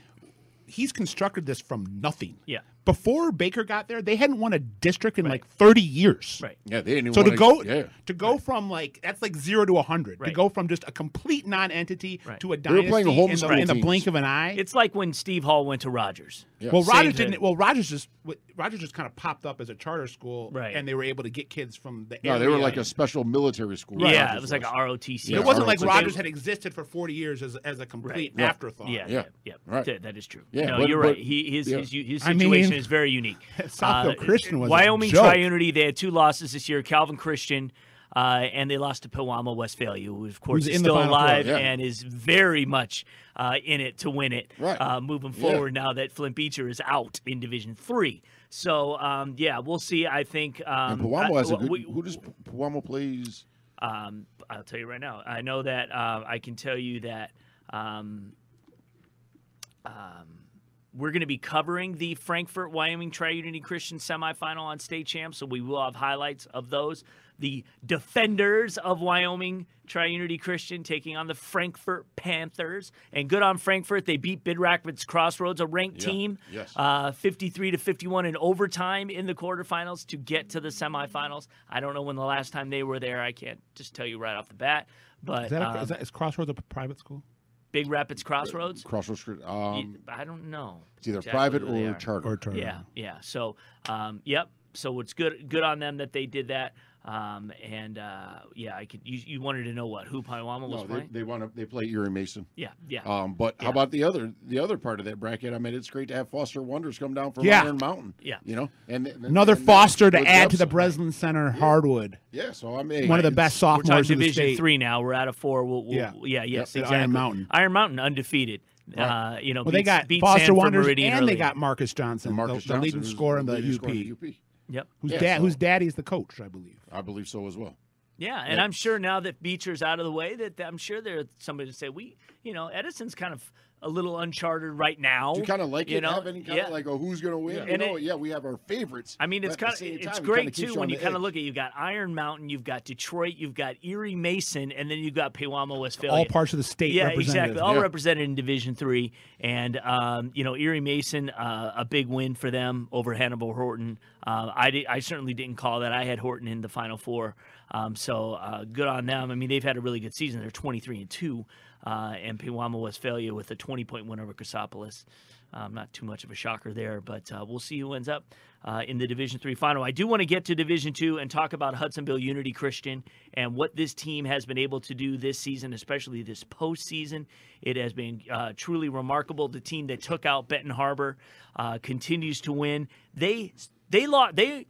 he's constructed this from nothing. Yeah. Before Baker got there, they hadn't won a district in like 30 years. Right. yeah, they didn't even So to go yeah. to go from like that's like zero to hundred. To go from just a complete non-entity Right. to a were dynasty playing in, the, in the blink of an eye. It's like when Steve Hall went to Rogers. Yeah. well, Same Rogers thing. didn't. Well, Rogers just Rogers just kind of popped up as a charter school, Right. And they were able to get kids from the No, area. they were like a special military school. Yeah, Rogers it was like a ROTC. Yeah, It wasn't like Rogers had existed for 40 years as, as a complete Right. afterthought. Yeah, Yeah. yeah, yeah. Right. That- that is true. Yeah, no, but- you're but- right. He, his, yeah. his his I situation is very unique. Uh, Christian was a Wyoming joke. Tri Unity. They had two losses this year. Calvin Christian. Uh, and they lost to Pewamo, Westphalia, who of course Who's is still alive yeah. and is very much uh, in it to win it. Right. Uh, moving Yeah. forward now that Flint Beecher is out in Division Three. So um, yeah, we'll see. I think um, Pewamo has a I- good. we- who does Pewamo plays? um, I'll tell you right now. I know that uh, I can tell you that um, um, we're going to be covering the Frankfurt Wyoming Tri Unity Christian semifinal on state champs, so we will have highlights of those. The defenders of Wyoming Tri Unity Christian taking on the Frankfurt Panthers, and good on Frankfurt. They beat Big Rapids Crossroads, a ranked Yeah, team, yes. uh, 53 to 51 in overtime in the quarterfinals to get to the semifinals. I don't know when the last time they were there. I can't just tell you right off the bat. But Is, that a, um, is, that, is Crossroads a private school? Big Rapids Crossroads, Crossroads. You- Um, I don't know. it's either exactly private or are. charter. Or charter? Yeah, yeah. So, um, yep. So it's good, good on them that they did that. Um, and uh, yeah, I could. You, you wanted to know what who Pewamo was no, they, playing? they want to. They play Erie Mason. yeah, yeah. Um, but Yeah. how about the other the other part of that bracket? I mean, it's great to have Foster Wonders come down from Yeah. Iron Mountain. Yeah. you know, and and- Another and- Foster to add to the Breslin Center hardwood. Yeah, so I mean, One of the it's- best We're talking sophomores in the Division state. three now. We're out of four. We'll, we'll, Yeah. yeah, yes, Yep, exactly. Iron Mountain. Iron Mountain undefeated. Uh, you know, Well, they beats- got beat Foster Sanford Wonders Meridian and they got Marcus Johnson, Marcus the, the Johnson, leading scorer in the leading UP, scorer in the UP. Yep. whose Yeah, dad so- whose daddy's the coach, I believe. I believe so as well. Yeah, and Yeah. I'm sure now that Beecher's out of the way, that I'm sure there's somebody to say we, you know, Edison's kind of a little uncharted right now. Do you kind of like you it? know? have any kind yeah. of like, oh, who's going to win? Yeah. You know, it- yeah, we have our favorites. I mean, it's kind of it's time, it great too when you kind of look at you've got Iron Mountain, you've got Detroit, you've got Erie Mason, and then you've got Pewamo Westphalia. All parts of the state yeah, exactly. All Yeah. represented in Division Three, and um, you know Erie Mason, uh, a big win for them over Hanover Horton. Uh, I did, I certainly didn't call that. I had Horton in the Final Four, um, so uh, good on them. I mean, they've had a really good season. They're twenty three and two, uh, and Pewamo Westphalia with a twenty point win over Chrysopolis. Um, not too much of a shocker there, but uh, we'll see who ends up uh, in the Division Three final. I do want to get to Division Two and talk about Hudsonville Unity Christian and what this team has been able to do this season, especially this postseason. It has been uh, truly remarkable. The team that took out Benton Harbor uh, continues to win. They they lost they.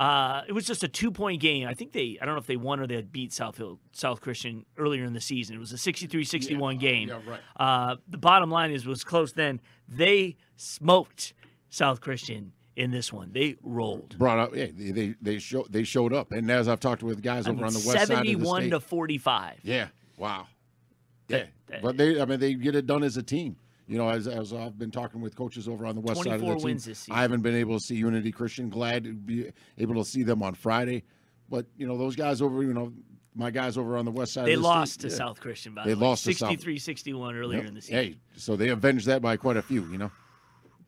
Uh, it was just a two point game. I think they, I don't know if they won or they beat Southfield, South Christian earlier in the season. It was a 63 61 game. yeah, right. Uh, the bottom line is, was close then. They smoked South Christian in this one. They rolled. Brought up, yeah, they they they, show, they showed up, and as I've talked with guys I over mean, on the west side 71 state, to 45. yeah, wow, yeah, that- but they, I mean, they get it done as a team. You know, as, as I've been talking with coaches over on the west side of the team. I haven't been able to see Unity Christian. Glad to be able to see them on Friday, but you know those guys over, you know, my guys over on the west side. They of the They lost state, to yeah. South Christian, by They the way. lost to South- 63-61 earlier Yep. in the season. Hey, so they avenged that by quite a few, you know.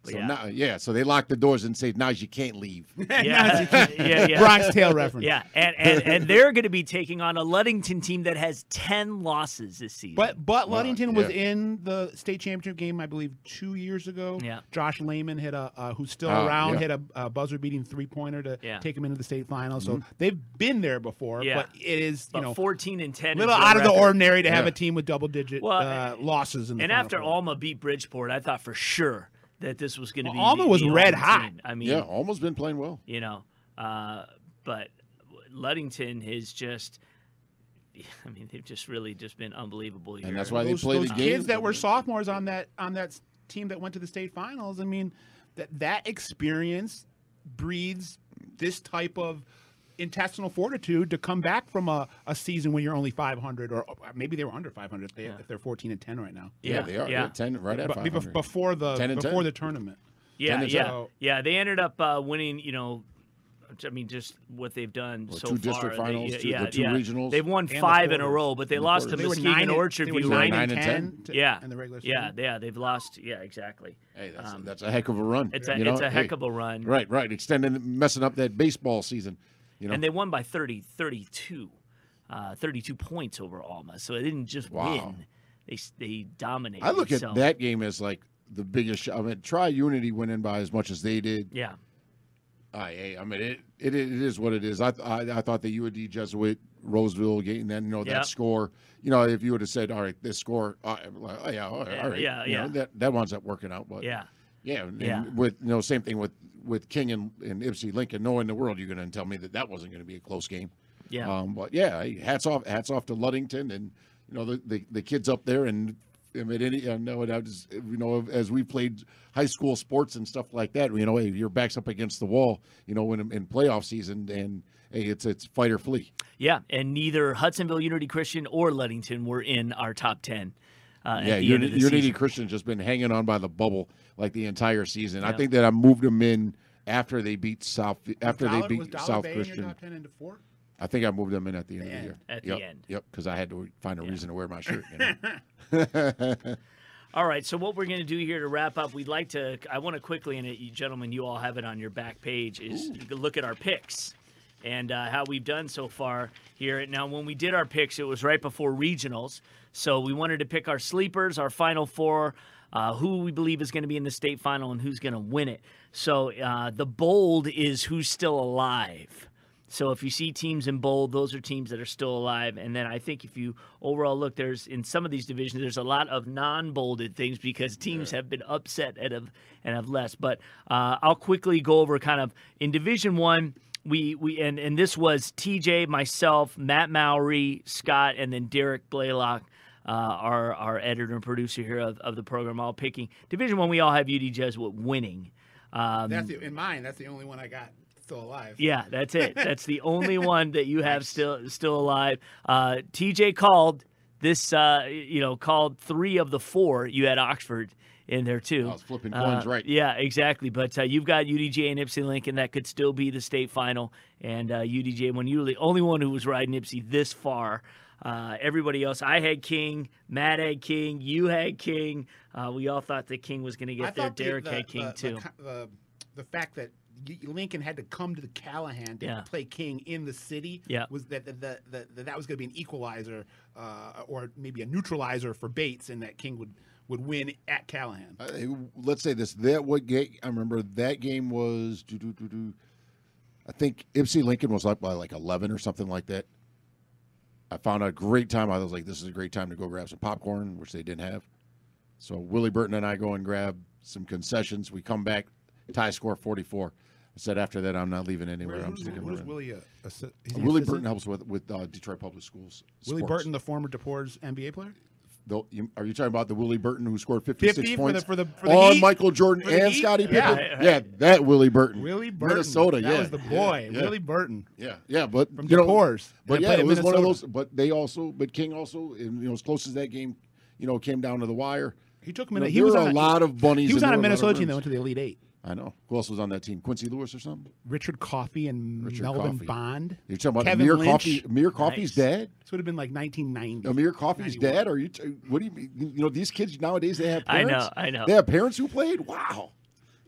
But So yeah. now, yeah, so they locked the doors and say, "Now you can't leave." Yeah, yeah, yeah. Bronx Tale reference. Yeah, and, and, and they're going to be taking on a Ludington team that has 10 losses this season. But but Ludington was yeah. in the state championship game, I believe, two years ago. Yeah. Josh Lehman hit a uh, who's still Ah, around yeah. hit a, a buzzer beating three pointer to Yeah. take him into the state final. So Mm-hmm. they've been there before. Yeah. But it is you but know 14 and 10 a little their out of the ordinary to have a team with double digit Well, uh, losses in the And Final after Four. Alma beat Bridgeport, I thought for sure that this was going to be Alma the- was the red hot. team. I mean, yeah, almost been playing well. you know, uh, but Ludington has just. I mean, they've just really just been unbelievable here. And that's why they those, play those the kids games. that were sophomores on that on that team that went to the state finals. I mean, that that experience breeds this type of intestinal fortitude to come back from a, a season when you're only 500 or or maybe they were under 500 if, they, Yeah. if they're 14 and 10 right now. Yeah, they are. Yeah, Yeah, ten right at But five be- before the 10 and before 10. the tournament. yeah, yeah, so- yeah. They ended up uh, winning. You know, I mean, just what they've done Well, so two far. district They- finals, yeah, two- the yeah, two yeah. regionals. They've won the five in a row, but they the lost to quarters. They Muskegon nine and, Orchard they were View. nine, Nine and and 10, 10. to- yeah, in the regular yeah, season. yeah. They've lost. Yeah, exactly. Hey, that's, Um, that's a heck of a run. It's a you know? it's a heck Hey, of a run. right, right. Extending, messing up that baseball season. You know, And they won by 30, 32, uh, 32 points over Alma. So they didn't just Wow. win; they they dominated. I look at So, that game as like the biggest. I mean, Tri Unity went in by as much as they did. Yeah, I, I mean, it, it it is what it is. I I, I thought the UAD Jesuit Roseville game, then you know that Yep. score. You know, if you would have said, "All right, this score," uh, like, oh yeah, all right, Yeah, all right. yeah, you know, that that winds up working out. But yeah, yeah, and Yeah. with you know, same thing with with King and, and Ypsi Lincoln. Knowing the world, you're going to tell me that that wasn't going to be a close game. yeah. Um, but yeah, hats off, hats off to Ludington and you know the the, the kids up there and. I mean, any, I know, it, I just, you know, as we played high school sports and stuff like that, you know, hey, your back's up against the wall, you know, in, in playoff season, and hey, it's it's fight or flee. Yeah, and neither Hudsonville Unity Christian or Ludington were in our top ten. Uh, yeah, at the end Unity, of the Unity season. Christian's just been hanging on by the bubble like the entire season. I think that I moved them in after they beat South, after Dollar- they beat Dollar South Bay in your Christian. top 10 into four? I think I moved them in at the end of the year. At the end. Yep, because I had to find a Yeah. reason to wear my shirt. You know? All right, so what we're going to do here to wrap up, we'd like to. I want to quickly, and it, you gentlemen, you all have it on your back page, is you can look at our picks and uh, how we've done so far here. Now, when we did our picks, it was right before regionals, so we wanted to pick our sleepers, our final four, uh, who we believe is going to be in the state final, and who's going to win it. So uh, the bold is who's still alive. So if you see teams in bold, those are teams that are still alive. And then I think if you overall look, there's in some of these divisions, there's a lot of non-bolded things because teams have been upset and have and have less. But uh, I'll quickly go over kind of in Division One. We we and and this was TJ, myself, Matt Mowry, Scott, and then Derek Blaylock. Uh, our our editor and producer here of, of the program, all picking Division One. We all have UD Jesuit winning. Um, That's the, in mine. That's the only one I got still alive. yeah, that's it. That's the only one that you have still still alive. Uh, TJ called this. Uh, you know, called three of the four. You had Oxford in there too. I was flipping coins, Uh, right. Yeah, exactly. But uh, you've got UDJ and Ypsi Lincoln that could still be the state final, and uh, UDJ when you were the only one who was riding Ypsi this far. Uh, everybody else, I had King, Matt had King, you had King. Uh, we all thought that King was going to I get there. thought the- Derek the, had King the, too. The, the, the fact that Lincoln had to come to the Calihan to Yeah. play King in the city Yeah. was that that, that, that, that was going to be an equalizer uh, or maybe a neutralizer for Bates and that King would, would win at Calihan. Uh, let's say this. That what game? I remember that game was. doo, doo, doo, doo. I think Ypsi Lincoln was up by like eleven or something like that. I found a great time. I was like, "This is a great time to go grab some popcorn," which they didn't have. So Willie Burton and I go and grab some concessions. We come back, tie score forty-four. I said after that, I'm not leaving anywhere. I'm Who's, sticking who's around. Willie? Uh, assi- he Willie assistant? Burton helps with with uh, Detroit Public Schools. Willie sports. Burton, the former DePorres NBA player. The- you- are you talking about the Willie Burton who scored 56 50 for the- points for the- for the on Heat? Michael Jordan For and? Scottie Yeah. Pippen? Right, Yeah, that Willie Burton. Willie Burton, Minnesota. That yeah, was the boy. Yeah, Willie Burton Yeah, yeah, but from you know, but yeah, it was one of those. But they also, but King also, you know, as close as that game, you know, came down to the wire. He took him. You In, know, he was on a lot of bunnies. He was on a there were lot of Minnesota team that went to the Elite Eight. I know. Who else was on that team? Quincy Lewis or something? Richard Coffey and Richard Melvin Coffey. Bond. You're talking about Kevin Amir Lynch. Coffey. Amir Coffey's Nice. dad. This would have been like 1990. Amir Coffey's 91. dad? Are you? T- what do you mean? You know, these kids nowadays they have I know, parents. I know. They have parents who played. Wow.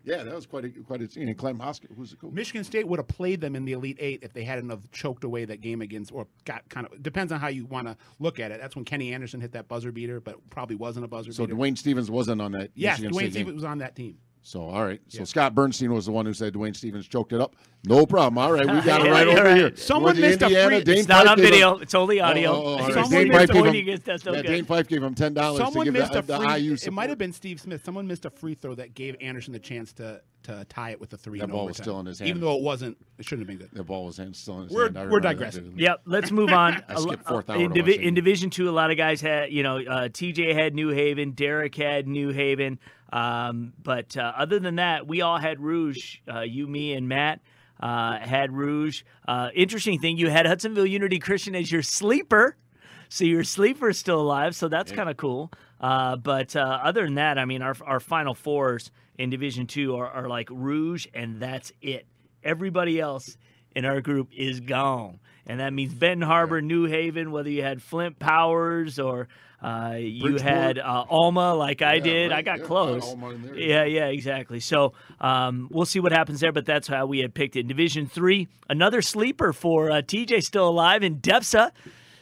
Yeah, that was quite a quite a scene. And Clem Haskins was the coach. Michigan State would have played them in the Elite Eight if they hadn't have choked away that game against, or got kind of depends on how you want to look at it. That's when Kenny Anderson hit that buzzer beater, but probably wasn't a buzzer So beater. Dwayne Stephens wasn't on that. yes, Michigan Dwayne State game. Stephens was on that team. So all right. So Yeah. Scott Bernstein was the one who said Dwayne Stephens choked it up. No problem. All right, we got it right you're over right. here. Someone Was it missed a free- Dane It's not Fife on gave him- video. It's only Oh, audio. oh, oh, all right. Someone Dane missed Fife a gave him. is- yeah. Dane Fife gave him ten dollars to Someone give missed the, a the free. IU it might have been Steve Smith. Someone missed a free throw that gave Anderson the chance to to tie it with the three. That in ball was still in his hand. even though it wasn't. It shouldn't have been good. The ball was hand, still in his We're- hand. We're digressing. vividly. Yep, let's move on. I skipped fourth hour in, divi- in Division Two, a lot of guys had, you know, uh, TJ had New Haven, Derek had New Haven, um, but uh, other than that, we all had Rouge. Uh, you, me, and Matt uh, had Rouge. Uh, interesting thing, you had Hudsonville Unity Christian as your sleeper, so your sleeper is still alive. So that's kind of cool. Uh, but uh, other than that, I mean, our our final fours in Division Two are, are like Rouge, and that's it. Everybody else in our group is gone. And that means Benton Harbor, New Haven, whether you had Flint Powers or uh, you had uh, Alma, like I Yeah, did. I got Yeah, close. Alma. Yeah, yeah, exactly. So um, we'll see what happens there, but that's how we had picked it. Division Three, another sleeper for uh, TJ still alive in Depsa.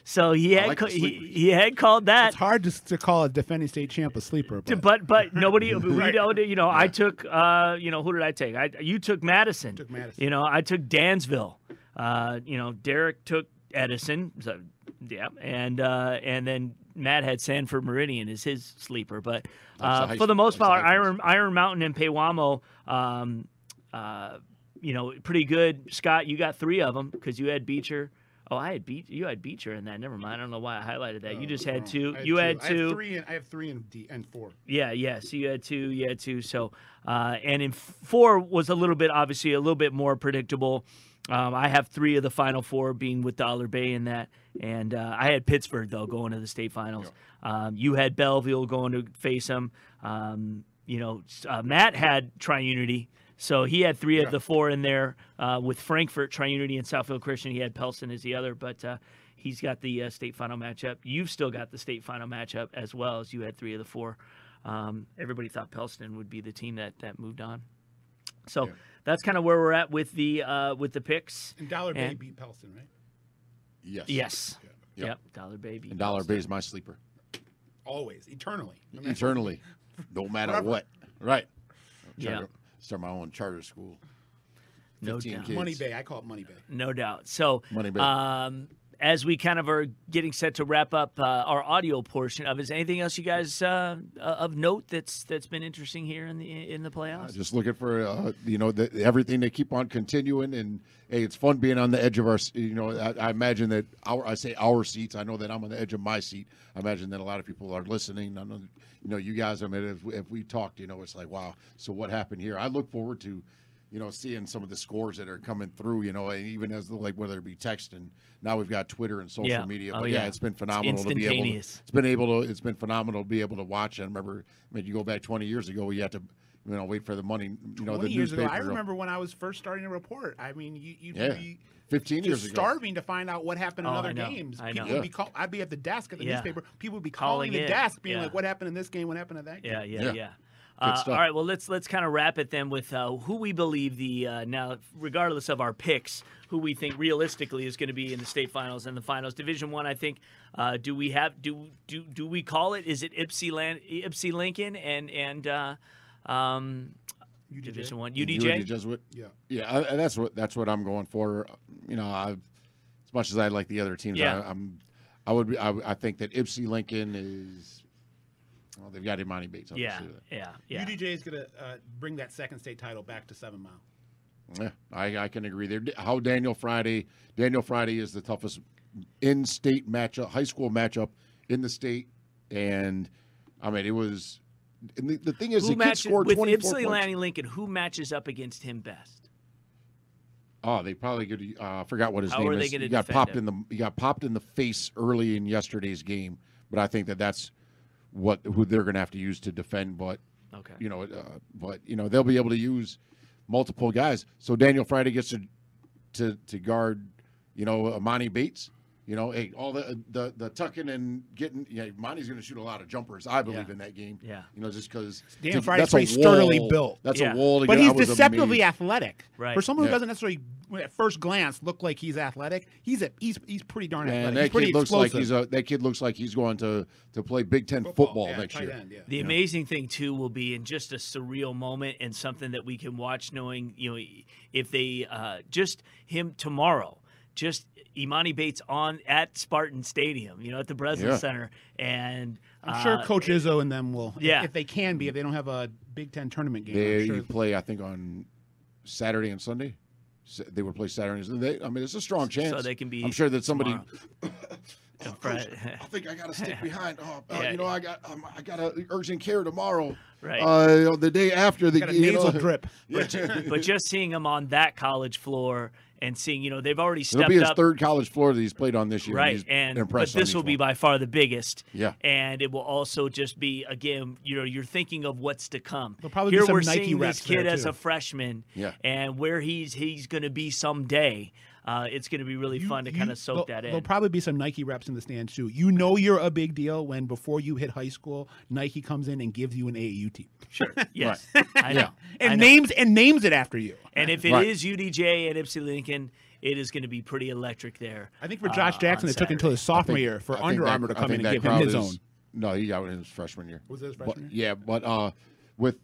So he had like ca- he, he had called that. It's hard to, to call a defending state champ a sleeper, but, But but nobody we don't you know I took uh you know who did I take I you took Madison Took Madison. you know I took Dansville uh you know Derek took Edison so yeah and uh and then Matt had Sanford Meridian as his sleeper but uh, for the most part Iron Iron Mountain and Pewamo um uh you know pretty good Scott you got three of them because you had Beecher. Oh, I had Beach. You had Beecher in that. Never mind. I don't know why I highlighted that. you just had two. I you had I two. have three. And, I have three and D and four. Yeah, yeah. So you had two, you had two. So, uh, and in four was a little bit, obviously, a little bit more predictable. Um, I have three of the final four being with Dollar Bay in that, and uh, I had Pittsburgh though going to the state finals. Um, you had Belleville going to face them. Um, you know, uh, Matt had Triunity, so he had three of the four in there uh, with Frankfurt Triunity and Southfield Christian. He had Pellston as the other, but. Uh, He's got the uh, state final matchup. You've still got the state final matchup as well as you had three of the four. Um, everybody thought Pellston would be the team that that moved on. So Yeah. That's kind of where we're at with the uh, with the picks. And Dollar Bay beat Pellston, right? Yes. Yes. Yep. Yep. Dollar Baby. And Dollar Bay is my sleeper. Always, eternally. No matter- Eternally. No matter Forever. what. Right. Yeah. Start my own charter school. No doubt. kids. Money Bay. I call it Money Bay. No doubt. So, Money Bay. um, as we kind of are getting set to wrap up uh, our audio portion of, is anything else you guys uh, uh, of note that's that's been interesting here in the in the playoffs? Just looking for uh, you know the, everything they keep on continuing, and hey, it's fun being on the edge of our. You know, I, I imagine that our I say our seats. I know that I'm on the edge of my seat. I imagine that a lot of people are listening. I know, you know, you guys. I mean, if, if we talked, you know, it's like wow. So what happened here? I look forward to. You know, seeing some of the scores that are coming through, you know, and even as the, like whether it be text and now we've got Twitter and social Yeah. media. Oh, But yeah. yeah. it's been phenomenal to be able. To, instantaneous. it's been able to. It's been phenomenal to be able to watch. I remember. I mean, you go back 20 years ago, you had to, you know, wait for the money. You know, the 20 years ago, newspaper. I remember when I was first starting to report. I mean, you, you'd Yeah. be 15 just years ago. starving to find out what happened in Oh, other I know. games. I People know. would be call, I'd be at the desk at the Yeah. newspaper. People would be Calling calling, the in. desk, being Yeah. like, "What happened in this game? What happened in that game?" Yeah, yeah, Yeah. Yeah. Uh, all right, well let's let's kind of wrap it then with uh, who we believe the uh, now, regardless of our picks, who we think realistically is going to be in the state finals and the finals. Division one, I think. Uh, do we have do do do we call it? Is it Ypsi Lan- Ypsi Lincoln and and uh, um, UDJ. Division one And you UDJ? and the Jesuit. Yeah. Yeah, I, I- that's what that's what I'm going for. You know, I, as much as I like the other teams, Yeah. I, I'm, I would be, I, I think that Ypsi Lincoln is. Well, they've got Emoni Bates. I'll just Yeah, say yeah, yeah. UDJ is going to uh, bring that second state title back to Seven Mile. Yeah, I, I can agree there. How Daniel Friday, Daniel Friday is the toughest in-state matchup, high school matchup in the state, and I mean it was. And the, the thing is, Who the kid matches scored with 24 Ypsi points. Lanning Lincoln? Who matches up against him best? Oh, they probably could. Uh, I forgot what his How name are they is. He got popped him? in the he got popped in the face early in yesterday's game, but I think that that's what who they're going to have to use to defend, but Okay. you know, uh, but you know they'll be able to use multiple guys. So Daniel Friday gets to to to guard, you know, Emoni Bates. You know, hey, all the the the tucking and getting. Yeah, Monty's going to shoot a lot of jumpers. I believe Yeah. in that game. Yeah. You know, just because Daniel Friday's pretty sturdily built. That's Yeah. a wall to But get. he's deceptively amazed. athletic. Right. For someone who Yeah. doesn't necessarily, at first glance, look like he's athletic, he's a, he's he's pretty darn And athletic. that he's pretty kid looks explosive. like he's a that kid looks like he's going to to play Big Ten football, yeah, next year. end, yeah. The amazing thing too will be in just a surreal moment and something that we can watch, knowing you know if they uh, just him tomorrow, just Emoni Bates on at Spartan Stadium, you know, at the Breslin Yeah. Center, and I'm sure uh, Coach Izzo and them will, Yeah. if they can be, if they don't have a Big Ten tournament game. They I'm sure. play, I think, on Saturday and Sunday. They would play Saturday and Sunday. They, I mean, it's a strong chance. so they can be. I'm sure that somebody. Oh, Coach, I think I got to stick behind. Oh, uh, Yeah. you know, I got um, I got a urgent care tomorrow. Right. Uh, the day after the got a you know, nasal drip. but just seeing him on that college floor and seeing, you know, they've already stepped It'll be his up. third college floor that he's played on this year. right he's and but this each will be one. by far the biggest Yeah. and it will also just be again you know you're thinking of what's to come There'll probably be here some we're Nike seeing this kid as a freshman Yeah. and where he's he's going to be someday uh, it's going to be really You- fun to kind of soak that in. There'll probably be some Nike reps in the stands too. You know you're a big deal when before you hit high school, Nike comes in and gives you an AAU team sure yes I know. Yeah. I and know. names and names it after you. and if it is Right. UDJ and Ypsi Lincoln it is going to be pretty electric there I think for Josh uh, Jackson, it took until his Saturday. sophomore year for I Under Armour to come in and give him his is- own. No, he got it in his freshman year. Was it his But- freshman year? yeah, but uh, with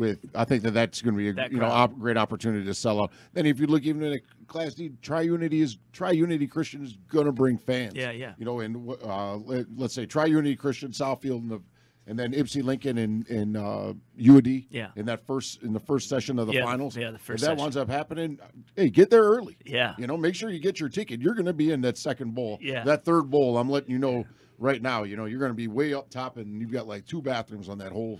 with I think that that's going to be a That you know op- great opportunity to sell out. Then if you look even in a Class D, Triunity is Triunity Christian is going to bring fans. Yeah, yeah. You know, and uh, let, let's say Triunity Christian, Southfield, and the and then Ypsi Lincoln and and uh, UAD. Yeah. In that first in the first session of the Yeah, finals. yeah, the first If that session. winds up happening, hey, get there early. Yeah. You know, make sure you get your ticket. You're going to be in that second bowl. Yeah. That third bowl, I'm letting you know right now. You know, you're going to be way up top, and you've got like two bathrooms on that whole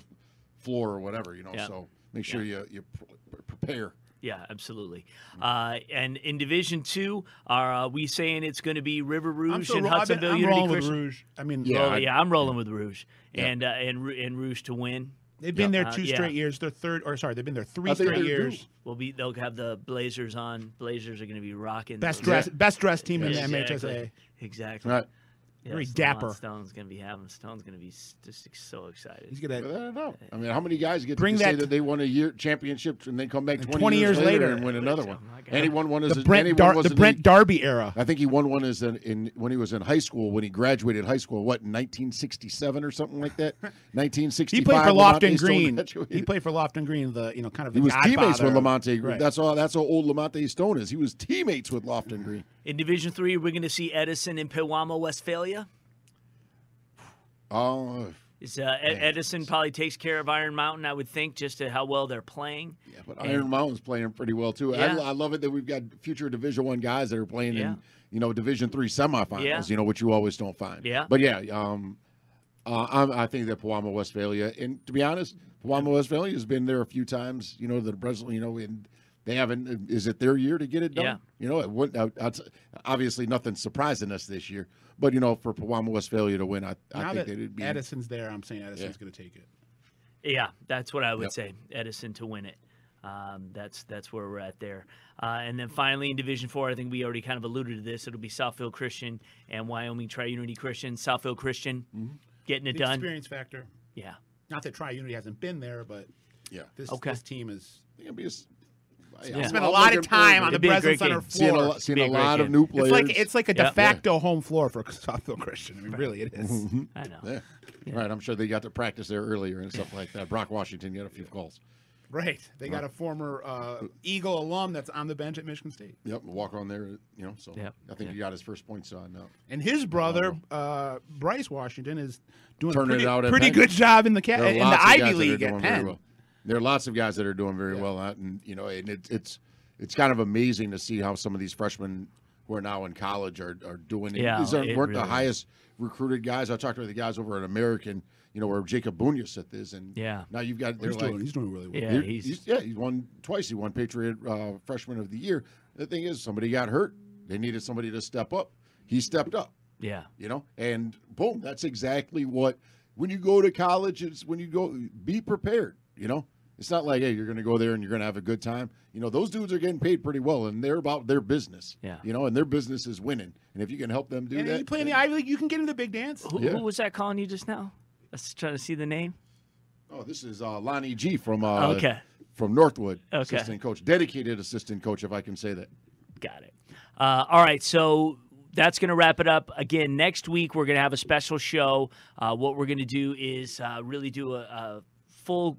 floor or whatever. You know, Yeah. so make sure you you pr- prepare. Yeah, absolutely. Uh, and in Division Two, are uh, we saying it's going to be River I'm Rouge so and ro- I've been- Hudsonville I'm Unity rolling with Rouge. I mean, Yeah, Roll- I- yeah, I'm rolling with Rouge Yeah. and uh, and and Rouge to win. they've been there Uh, two yeah. straight years. Their third, or sorry, they've been there three straight years. due. We'll be they'll have the Blazers on. Blazers are going to be rocking. Best the- dress, best dressed team in the Exactly. MHSA. Exactly. Right. Yeah, Very so dapper. Stone's going to be having. Stone's going to be just so excited. He's gonna I don't know. I mean, how many guys get Bring to say that- that they won a year championship and then come back 20, 20 years, years later, later. and win another one? My God. And he won one as the a, Brent Dar- was the in Brent Darby era. I think he won one as in, in when he was in high school when he graduated high school. What 1967 or something like that? 1965. He played for Lofton Greene. graduated. He played for Lofton Greene. The you know kind of the He was teammates with godfather. Lamonte Green. Right. That's all. That's how old Lamonte Stone is. He was teammates with Lofton Greene. In Division Three, we're going to see Edison in Pewamo, Westphalia. Oh, Is uh, Ed- Edison probably takes care of Iron Mountain? I would think, just to how well they're playing. yeah, but Iron Mountain's playing pretty well too. Yeah. I, I love it that we've got future Division One guys that are playing Yeah. in you know Division Three semifinals. Yeah. You know which you always don't find. Yeah. But yeah, um, uh, I'm, I think that Pewamo Westphalia, and to be honest, Pewamo Westphalia has been there a few times. You know the Breslin, you know, and they haven't. Is it their year to get it done? Yeah. You know, it wouldn't, uh, obviously nothing surprising us this year. But you know, for Pewamo Westphalia to win, I, I think that that it'd be. Edison's there, I'm saying Edison's Yeah. going to take it. Yeah, that's what I would Yep. say. Edison to win it. Um, that's that's where we're at there. Uh, and then finally in Division Four, I think we already kind of alluded to this. It'll be Southfield Christian and Wyoming Triunity Christian. Southfield Christian Mm-hmm. getting it The done. experience factor. Yeah. Not that Tri Unity hasn't been there, but yeah. this Okay. this team is I think it'd be a s- Yeah. I'm- spent a I'm lot of time on the It'd be Breslin Center game. Seeing a, floor. lot- seeing a a great lot of new players. It's like it's like a de Yep. facto home floor for Southfield Christian. I mean, really, it is. I know. Yeah. Right. I'm sure they got to practice there earlier and stuff like that. Brock Washington got a few calls. Right. They got a former uh, Eagle alum that's on the bench at Michigan State, Yep. Walk on there, you know. So Yep. I think he got his first points on now. and his brother uh, Bryce Washington is doing Turning a pretty, out pretty good job in the ca- in the lots of guys Ivy League doing at very Penn. Well. There are lots of guys that are doing very well, at, and you know, and it's it's it's kind of amazing to see how some of these freshmen who are now in college are, are doing it. Yeah, These aren't, weren't really the highest recruited guys. I talked to the guys over at American, you know, where Jacob Boonyasith is, and Yeah. now you've got they're He's like doing, he's doing really well. Yeah, Here- he's, yeah, he's won twice. He won Patriot uh, Freshman of the Year. The thing is, somebody got hurt. They needed somebody to step up. He stepped up, yeah. you know, and boom, that's exactly what when you go to college, it's when you go, be prepared. You know, it's not like hey, you're going to go there and you're going to have a good time. You know, those dudes are getting paid pretty well, and they're about their business. Yeah. You know, and their business is winning. And if you can help them do And that, you play in the Ivy League, you can get into the big dance. Who, Yeah. who was that calling you just now? Let's try to see the name. oh, this is uh, Lonnie G from uh, Okay. from Northwood, Okay. assistant coach, dedicated assistant coach, if I can say that. Got it. Uh, all right, so that's going to wrap it up. Again, next week we're going to have a special show. Uh, what we're going to do is uh, really do a, a full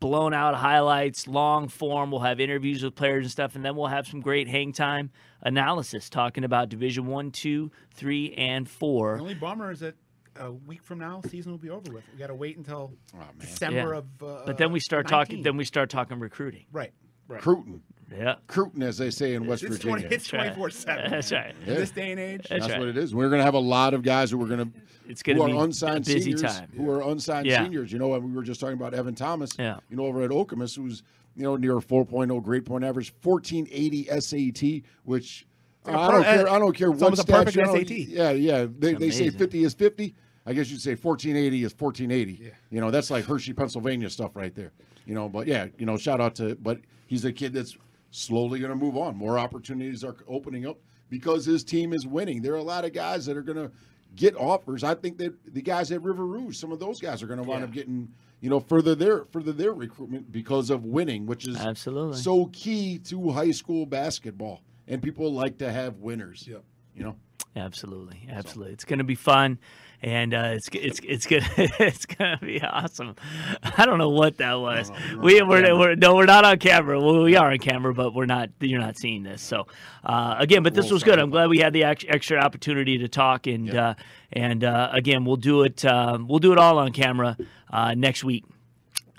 blown out highlights, long form. We'll have interviews with players and stuff, and then we'll have some great hang time analysis talking about Division One, Two, Three, and Four. The Four. only bummer is that a week from now, season will be over with. We got to wait until Oh December Yeah. of. Uh, But then we start talking. Then we start talking recruiting. right, right. Cruton, Yeah, Cruton, as they say in West It's Virginia. 20, it's That's right. twenty four seven. That's right. In this day and age, That's That's right. what it is. We're going to have a lot of guys who are going to It's who going to are be unsigned a busy seniors, time. who are unsigned Yeah. seniors. You know, and we were just talking about Evan Thomas. Yeah. You know, over at Okemos, who's you know near a 4.0 grade point average, 1480 SAT, which like a I per- don't care. I don't care it's what almost a perfect you know, SAT. Yeah, yeah. They, they say 50 is 50. I guess you'd say 1480 is 1480. You know, that's like Hershey, Pennsylvania stuff right there. You know, but yeah, you know, shout out to, but he's a kid that's slowly going to move on. More opportunities are opening up because his team is winning. There are a lot of guys that are going to get offers. I think that the guys at River Rouge, some of those guys are going to wind Yeah. up getting, you know, further their further their recruitment because of winning, which is Absolutely. so key to high school basketball. And people like to have winners. Yep. You know. Absolutely, absolutely. It's going to be fun, and uh, it's it's it's good. it's going to be awesome. I don't know what that was. we we're, we're no, we're not on camera. Well, we are on camera, but we're not. You're not seeing this. So uh, again, but this was good. I'm glad we had the extra opportunity to talk, and uh, and uh, again, we'll do it. Um, we'll do it all on camera uh, next week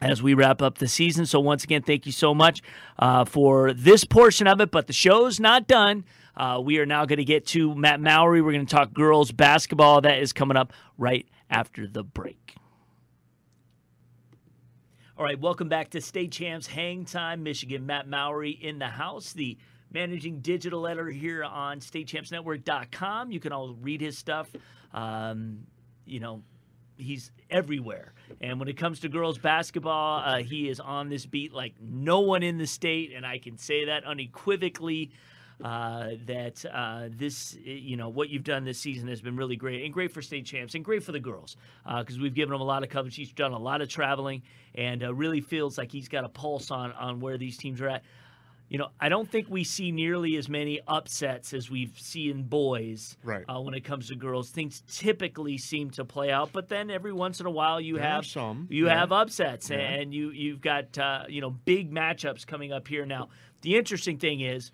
as we wrap up the season. So, once again, thank you so much uh, for this portion of it. But the show's not done. Uh, we are now going to get to Matt Mowry. We're going to talk girls basketball. That is coming up right after the break. All right, welcome back to State Champs Hang Time, Michigan. Matt Mowry in the house, the managing digital editor here on statechampsnetwork.com. You can all read his stuff. Um, you know, he's everywhere. And when it comes to girls basketball, uh, he is on this beat like no one in the state, and I can say that unequivocally. Uh, that uh, this, you know, what you've done this season has been really great and great for state champs and great for the girls because we've given him a lot of coverage. He's done a lot of traveling and uh, really feels like he's got a pulse on on where these teams are at. You know, I don't think we see nearly as many upsets as we've seen boys Right. uh, when it comes to girls. Things typically seem to play out, but then every once in a while you There have some, you yeah. have upsets, Yeah. and you you've got uh, you know big matchups coming up here now. The interesting thing is.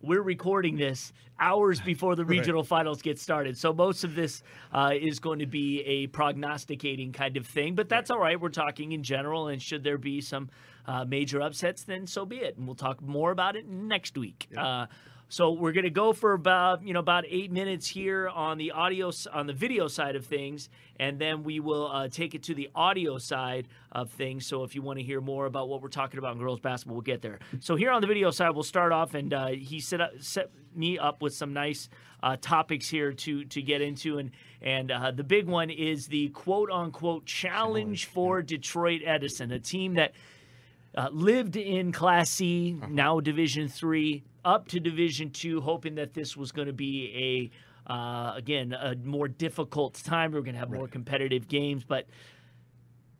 We're recording this hours before the regional finals get started. So most of this uh, is going to be a prognosticating kind of thing, but that's all right. We're talking in general, and should there be some uh, major upsets, then so be it. And we'll talk more about it next week. Uh, so we're going to go for about you know about eight minutes here on the audio on the video side of things, and then we will uh, take it to the audio side of things. So if you want to hear more about what we're talking about in girls basketball, we'll get there. So here on the video side, we'll start off, and uh, he set up set me up with some nice uh, topics here to to get into, and and uh, the big one is the quote unquote challenge for Detroit Edison, a team that uh, lived in Class C, now Division Three, up to Division Two, hoping that this was going to be a uh, again a more difficult time. We are going to have more competitive games, but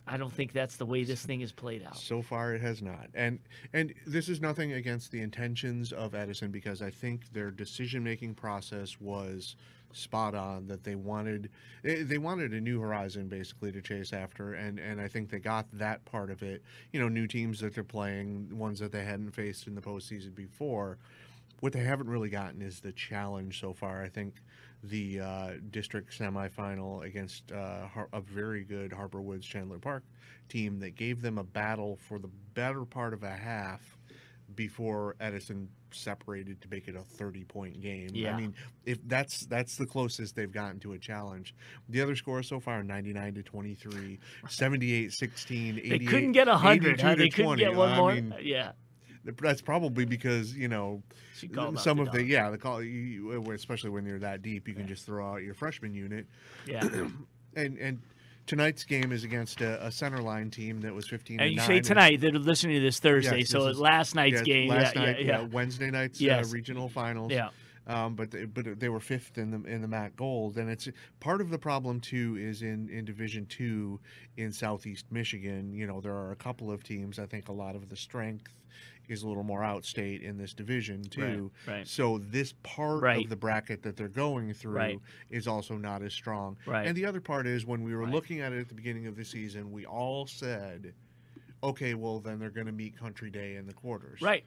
I don't think that's the way this thing is played out. So far, it has not, and and this is nothing against the intentions of Edison because I think their decision-making process was spot on. That they wanted eh, they wanted a new horizon basically to chase after, and and I think they got that part of it. You know, new teams that they're playing, ones that they hadn't faced in the postseason before. What they haven't really gotten is the challenge so far. I think the uh, district semifinal against uh, a very good Harper Woods Chandler Park team that gave them a battle for the better part of a half before Edison separated to make it a 30 point game. Yeah. I mean, if that's that's the closest they've gotten to a challenge. The other scores so far 99 to 23, 78 16, They couldn't get a hundred. Huh? They couldn't 20. get one I more. mean, yeah, that's probably because, you know, She called out some of the yeah, the call you, especially when you're that deep, you can just throw out your freshman unit yeah, and and tonight's game is against a, a center line team that was 15 And you say tonight, they're listening to this Thursday, Yes, so this is- last night's yeah, game. last yeah, night, yeah, yeah, Wednesday night's Yes. uh, regional finals. yeah. Um, but they, but they were fifth in the in the MAC Gold, and it's part of the problem too is in in Division Two in Southeast Michigan. You know there are a couple of teams. I think a lot of the strength is a little more outstate in this division too. right. right. So this part Right. of the bracket that they're going through is also not as strong. Right. And the other part is when we were looking at it at the beginning of the season, we all said, okay, well then they're going to meet Country Day in the quarters. Right.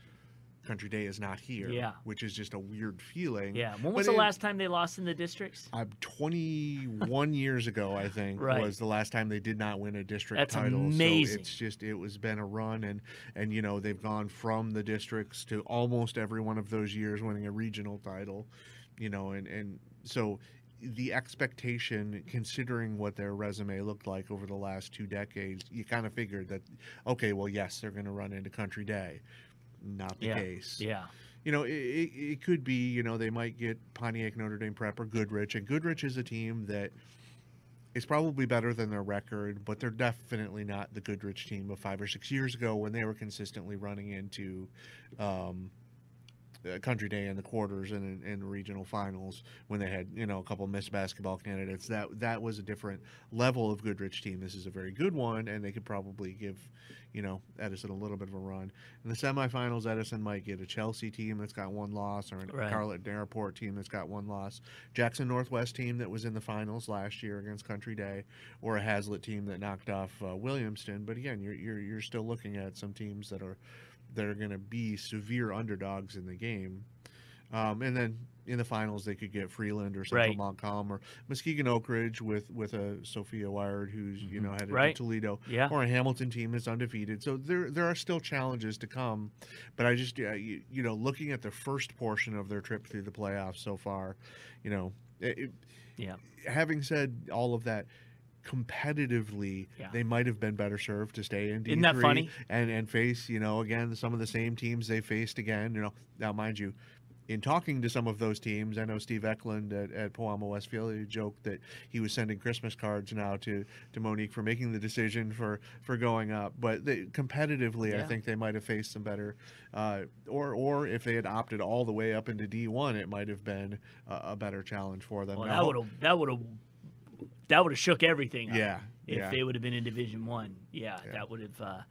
Country Day is not here. Yeah. Which is just a weird feeling. Yeah. When was But the it- last time they lost in the districts? uh, 21 years ago, I think, Right. was the last time they did not win a district That's title. amazing. So it's just it was been a run, and and you know they've gone from the districts to almost every one of those years winning a regional title, you know, and and so the expectation, considering what their resume looked like over the last two decades, you kind of figured that, okay, well, yes, they're going to run into Country Day. Not the Yeah. case Yeah. you know, it, it, it could be, you know, they might get Pontiac Notre Dame Prep or Goodrich, and Goodrich is a team that is probably better than their record, but they're definitely not the Goodrich team of five or six years ago when they were consistently running into um, Country Day in the quarters and in, regional finals when they had, you know, a couple missed basketball candidates. That that was a different level of Goodrich team. This is a very good one, and they could probably give, you know, Edison a little bit of a run. In the semifinals, Edison might get a Chelsea team that's got one loss, or a Right. Carleton Airport team that's got one loss, Jackson Northwest team that was in the finals last year against Country Day, or a Haslett team that knocked off uh, Williamston. But again, you're, you're you're still looking at some teams that are that are going to be severe underdogs in the game. Um, and then in the finals, they could get Freeland or Central Right. Montcalm or Muskegon Oak Ridge with with a Sophia Wiard who's you know headed Mm-hmm. Right. to Toledo, Yeah. or a Hamilton team that's undefeated. So there there are still challenges to come, but I just uh, you, you know looking at the first portion of their trip through the playoffs so far, you know, it- Yeah. having said all of that. Competitively, Yeah. they might have been better served to stay in D3 Isn't that funny? and and face you know again some of the same teams they faced again. You know now mind you, in talking to some of those teams, I know Steve Eklund at, at Pewamo Westphalia he joked that he was sending Christmas cards now to, to Monique for making the decision for, for going up. But they, competitively, I think they might have faced some better, uh, or or if they had opted all the way up into D one, it might have been a, a better challenge for them. Well, Now, that would have that would have that would have shook everything up. Yeah, If yeah. they would have been in Division One, yeah, Yeah. that would have uh,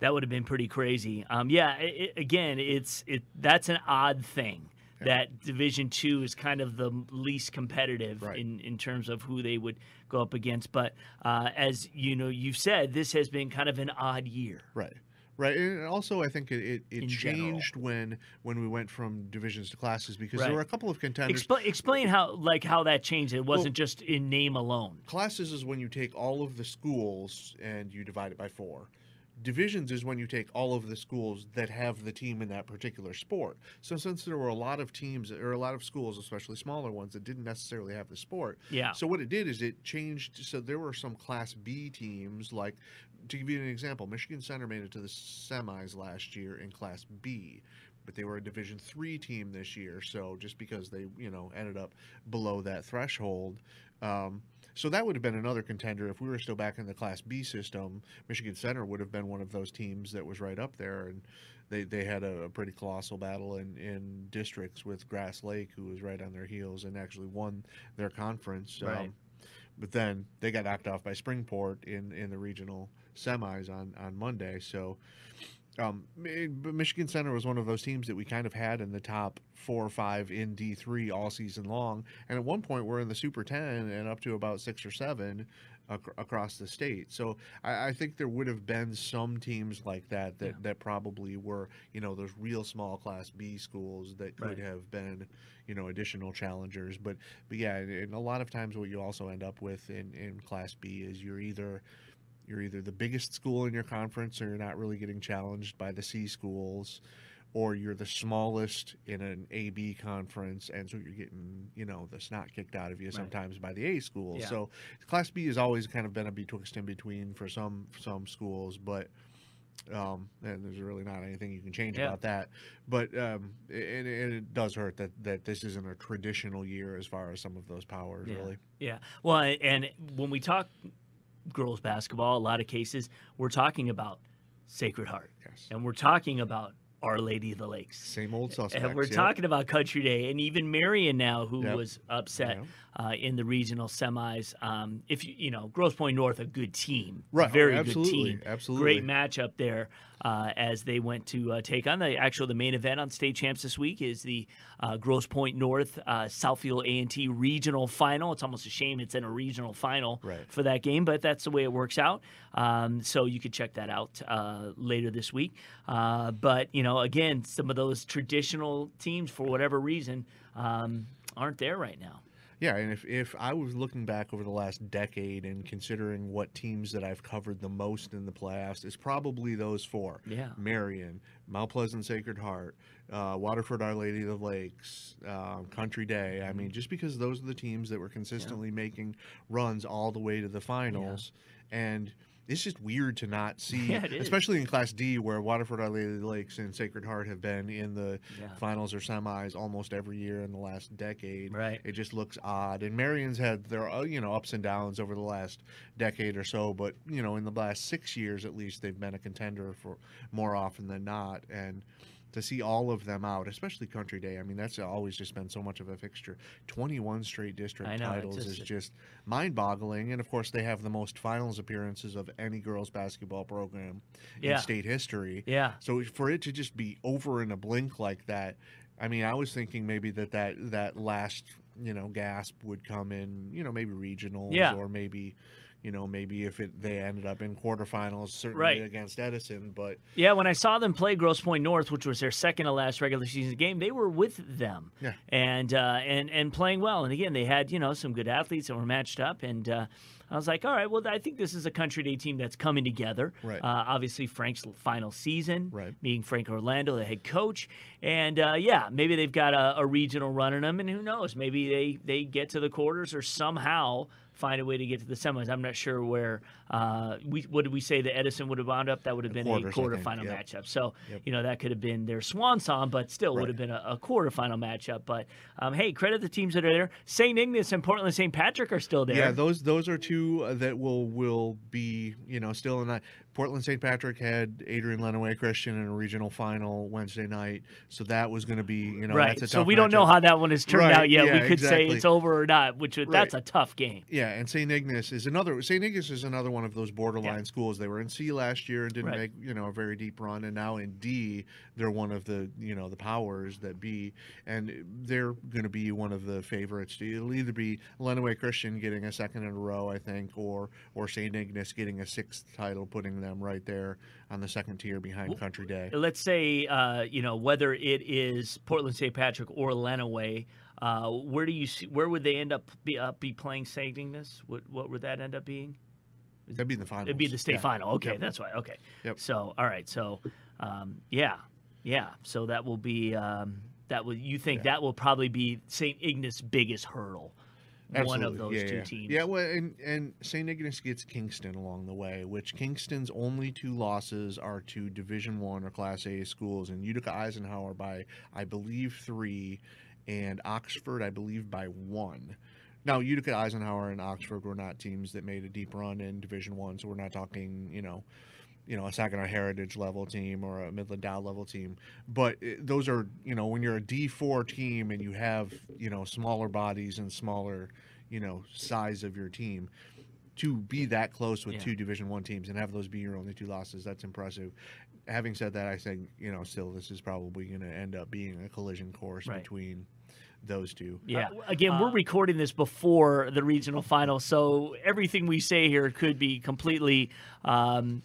that would have been pretty crazy. Um, yeah, i i again, it's it that's an odd thing. That Division Two is kind of the least competitive Right. in, in terms of who they would go up against. But uh, as you know, you've said this has been kind of an odd year. Right. Right, and also I think it, it, it In general. changed when when we went from divisions to classes because Right. there were a couple of contenders. Expl- explain how like how that changed. It wasn't just in name alone. Classes is when you take all of the schools and you divide it by four. Divisions is when you take all of the schools that have the team in that particular sport. So since there were a lot of teams or a lot of schools, especially smaller ones, that didn't necessarily have the sport. Yeah. So what it did is it changed. So there were some Class B teams, like to give you an example, Michigan Center made it to the semis last year in Class B. But they were a Division three team this year, so just because they, you know, ended up below that threshold, um, so that would have been another contender if we were still back in the Class B system. Michigan Center would have been one of those teams that was right up there, and they, they had a, a pretty colossal battle in, in districts with Grass Lake, who was right on their heels and actually won their conference. Right. Um, but then they got knocked off by Springport in, in the regional semis on, on Monday. So, um, Michigan Center was one of those teams that we kind of had in the top four or five in D three all season long, and at one point we're in the Super Ten and up to about six or seven ac- across the state. So I, I think there would have been some teams like that that, Yeah. that probably were you know those real small Class B schools that could Right. have been you know additional challengers. But but yeah, and, and a lot of times what you also end up with in in Class B is you're either you're either the biggest school in your conference or you're not really getting challenged by the C schools or you're the smallest in an AB conference and so you're getting you know the snot kicked out of you sometimes by the A schools Yeah. so class B has always kind of been a betwixt in between for some some schools but um, and there's really not anything you can change Yeah. about that but um, and, and it does hurt that that this isn't a traditional year as far as some of those powers Yeah. really Yeah. Well, and when we talk girls basketball, a lot of cases, we're talking about Sacred Heart. Yes. And we're talking about Our Lady of the Lakes. Same old suspects. And we're yep. talking about Country Day, and even Marion now, who Yep. was upset uh, in the regional semis. Um, if you you know, Grosse Pointe North, a good team, Right. Very Absolutely. good team, Absolutely. Great matchup there uh, as they went to uh, take on the actual the main event on state champs this week is the uh, Grosse Pointe North uh, Southfield A and T regional final. It's almost a shame it's in a regional final Right. for that game, but that's the way it works out. Um, so you could check that out uh, later this week. Uh, but you know, again, some of those traditional teams, for whatever reason, um, aren't there right now. Yeah, and if, if I was looking back over the last decade and considering what teams that I've covered the most in the playoffs, it's probably those four. Yeah. Marion, Mount Pleasant Sacred Heart, uh, Waterford Our Lady of the Lakes, um, Country Day. I mean, just because those are the teams that were consistently making runs all the way to the finals. And it's just weird to not see, Yeah, especially in Class D, where Waterford Our Lady Lakes and Sacred Heart have been in the Yeah. finals or semis almost every year in the last decade. Right. It just looks odd. And Marion's had their uh, you know ups and downs over the last decade or so, but you know in the last six years at least they've been a contender for more often than not. And to see all of them out, especially Country Day, I mean that's always just been so much of a fixture. Twenty-one straight district know, titles just- is just mind-boggling. And of course they have the most finals appearances of any girls basketball program Yeah. in state history. Yeah. So for it to just be over in a blink like that, I mean, I was thinking maybe that that, that last you know gasp would come in, you know, maybe regionals Yeah. or maybe, you know, maybe if it they ended up in quarterfinals, certainly Right. against Edison, but Yeah, when I saw them play Grosse Pointe North, which was their second to last regular season game, they were with them, Yeah. and uh, and and playing well. And again, they had you know some good athletes that were matched up, and uh, I was like, all right, well, I think this is a Country Day team that's coming together. Right. Uh, obviously, Frank's final season, Right. being Frank Orlando, the head coach, and uh, yeah, maybe they've got a, a regional run in them, and who knows, maybe they they get to the quarters or somehow. Find a way to get to the semis. I'm not sure where. Uh, we what did we say? The Edison would have wound up. That would have been quarters, a quarterfinal yep. matchup. So Yep. you know that could have been their swan song, but still would have been a, a quarterfinal matchup. But um, hey, credit the teams that are there. St. Ignace and Portland St. Patrick are still there. yeah, those those are two uh, that will will be you know still in that. Portland St. Patrick had Adrian Lenawee Christian in a regional final Wednesday night, so that was going to be you know right. That's a So we don't know how that one has turned Right, out yet. yeah, we could say it's over or not, which would, that's a tough game. Yeah, and St. Ignace is another. St. Ignace is another one of those borderline schools. They were in C last year and didn't Right. make you know a very deep run, and now in D, they're one of the you know the powers that be, and they're going to be one of the favorites. It'll either be Lenawee Christian getting a second in a row, I think, or or St. Ignace getting a sixth title, putting them right there on the second tier behind Country Day. Let's say uh, you know whether it is Portland St. Patrick or Lenawee. Uh, where do you see? Where would they end up be, uh, be playing St. Ignace? What what would that end up being? That'd be the final. It'd be the state Yeah. final. Okay, Yep. that's why. Okay. Yep. So, all right. So, um, yeah, yeah. So that will be um, that will. You think that will probably be St. Ignace' biggest hurdle? One of those yeah, two yeah. teams. Yeah, well, and and St. Ignace gets Kingston along the way, which Kingston's only two losses are to Division One or Class A schools, and Utica Eisenhower by I believe three, and Oxford I believe by one. Now Utica Eisenhower and Oxford were not teams that made a deep run in Division One, so we're not talking you know. You know, a Saginaw Heritage level team or a Midland Dow level team, but uh, those are you know when you're a D four team and you have you know smaller bodies and smaller you know size of your team to be that close with Yeah. two division one teams and have those be your only two losses that's impressive having said that i think you know still this is probably going to end up being a collision course Right. between those two Yeah. Again, we're recording this before the regional final, so everything we say here could be completely um,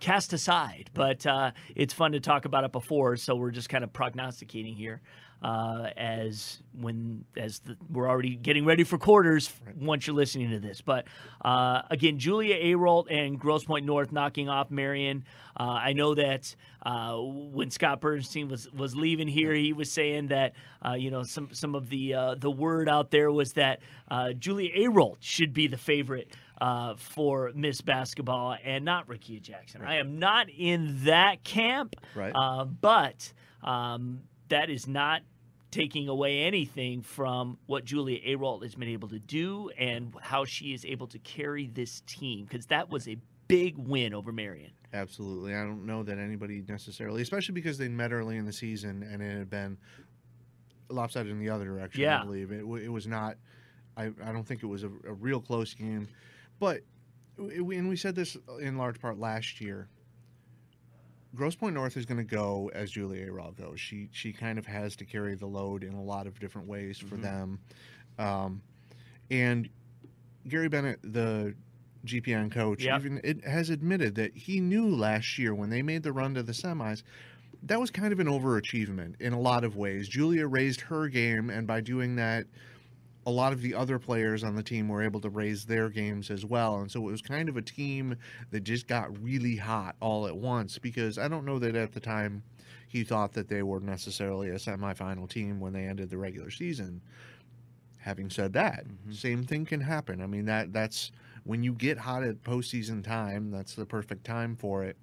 cast aside. But uh, it's fun to talk about it before, so we're just kind of prognosticating here. Uh, as when as the, we're already getting ready for quarters once you're listening to this, but uh, again, Julia Ayrault and Grosse Pointe North knocking off Marion. Uh, I know that uh, when Scott Bernstein was was leaving here, he was saying that uh, you know some some of the uh, the word out there was that uh, Julia Ayrault should be the favorite uh, for Miss Basketball and not Rickea Jackson. I am not in that camp, Right. uh, but um, that is not taking away anything from what Julia Ayrault has been able to do and how she is able to carry this team because that was a big win over Marion. Absolutely. I don't know that anybody necessarily, especially because they met early in the season and it had been lopsided in the other direction. Yeah. I believe it, it was not. I, I don't think it was a, a real close game, but we, and we said this in large part last year. Grosse Pointe North is going to go as Julia Ayrault goes. She she kind of has to carry the load in a lot of different ways for Mhm. them, um, and Gary Bennett, the GPN coach, Yep. even it has admitted that he knew last year when they made the run to the semis, that was kind of an overachievement in a lot of ways. Julia raised her game, and by doing that, a lot of the other players on the team were able to raise their games as well. And so it was kind of a team that just got really hot all at once because I don't know that at the time he thought that they were necessarily a semifinal team when they ended the regular season. Having said that, Mhm. same thing can happen. I mean that that's when you get hot at postseason time, that's the perfect time for it.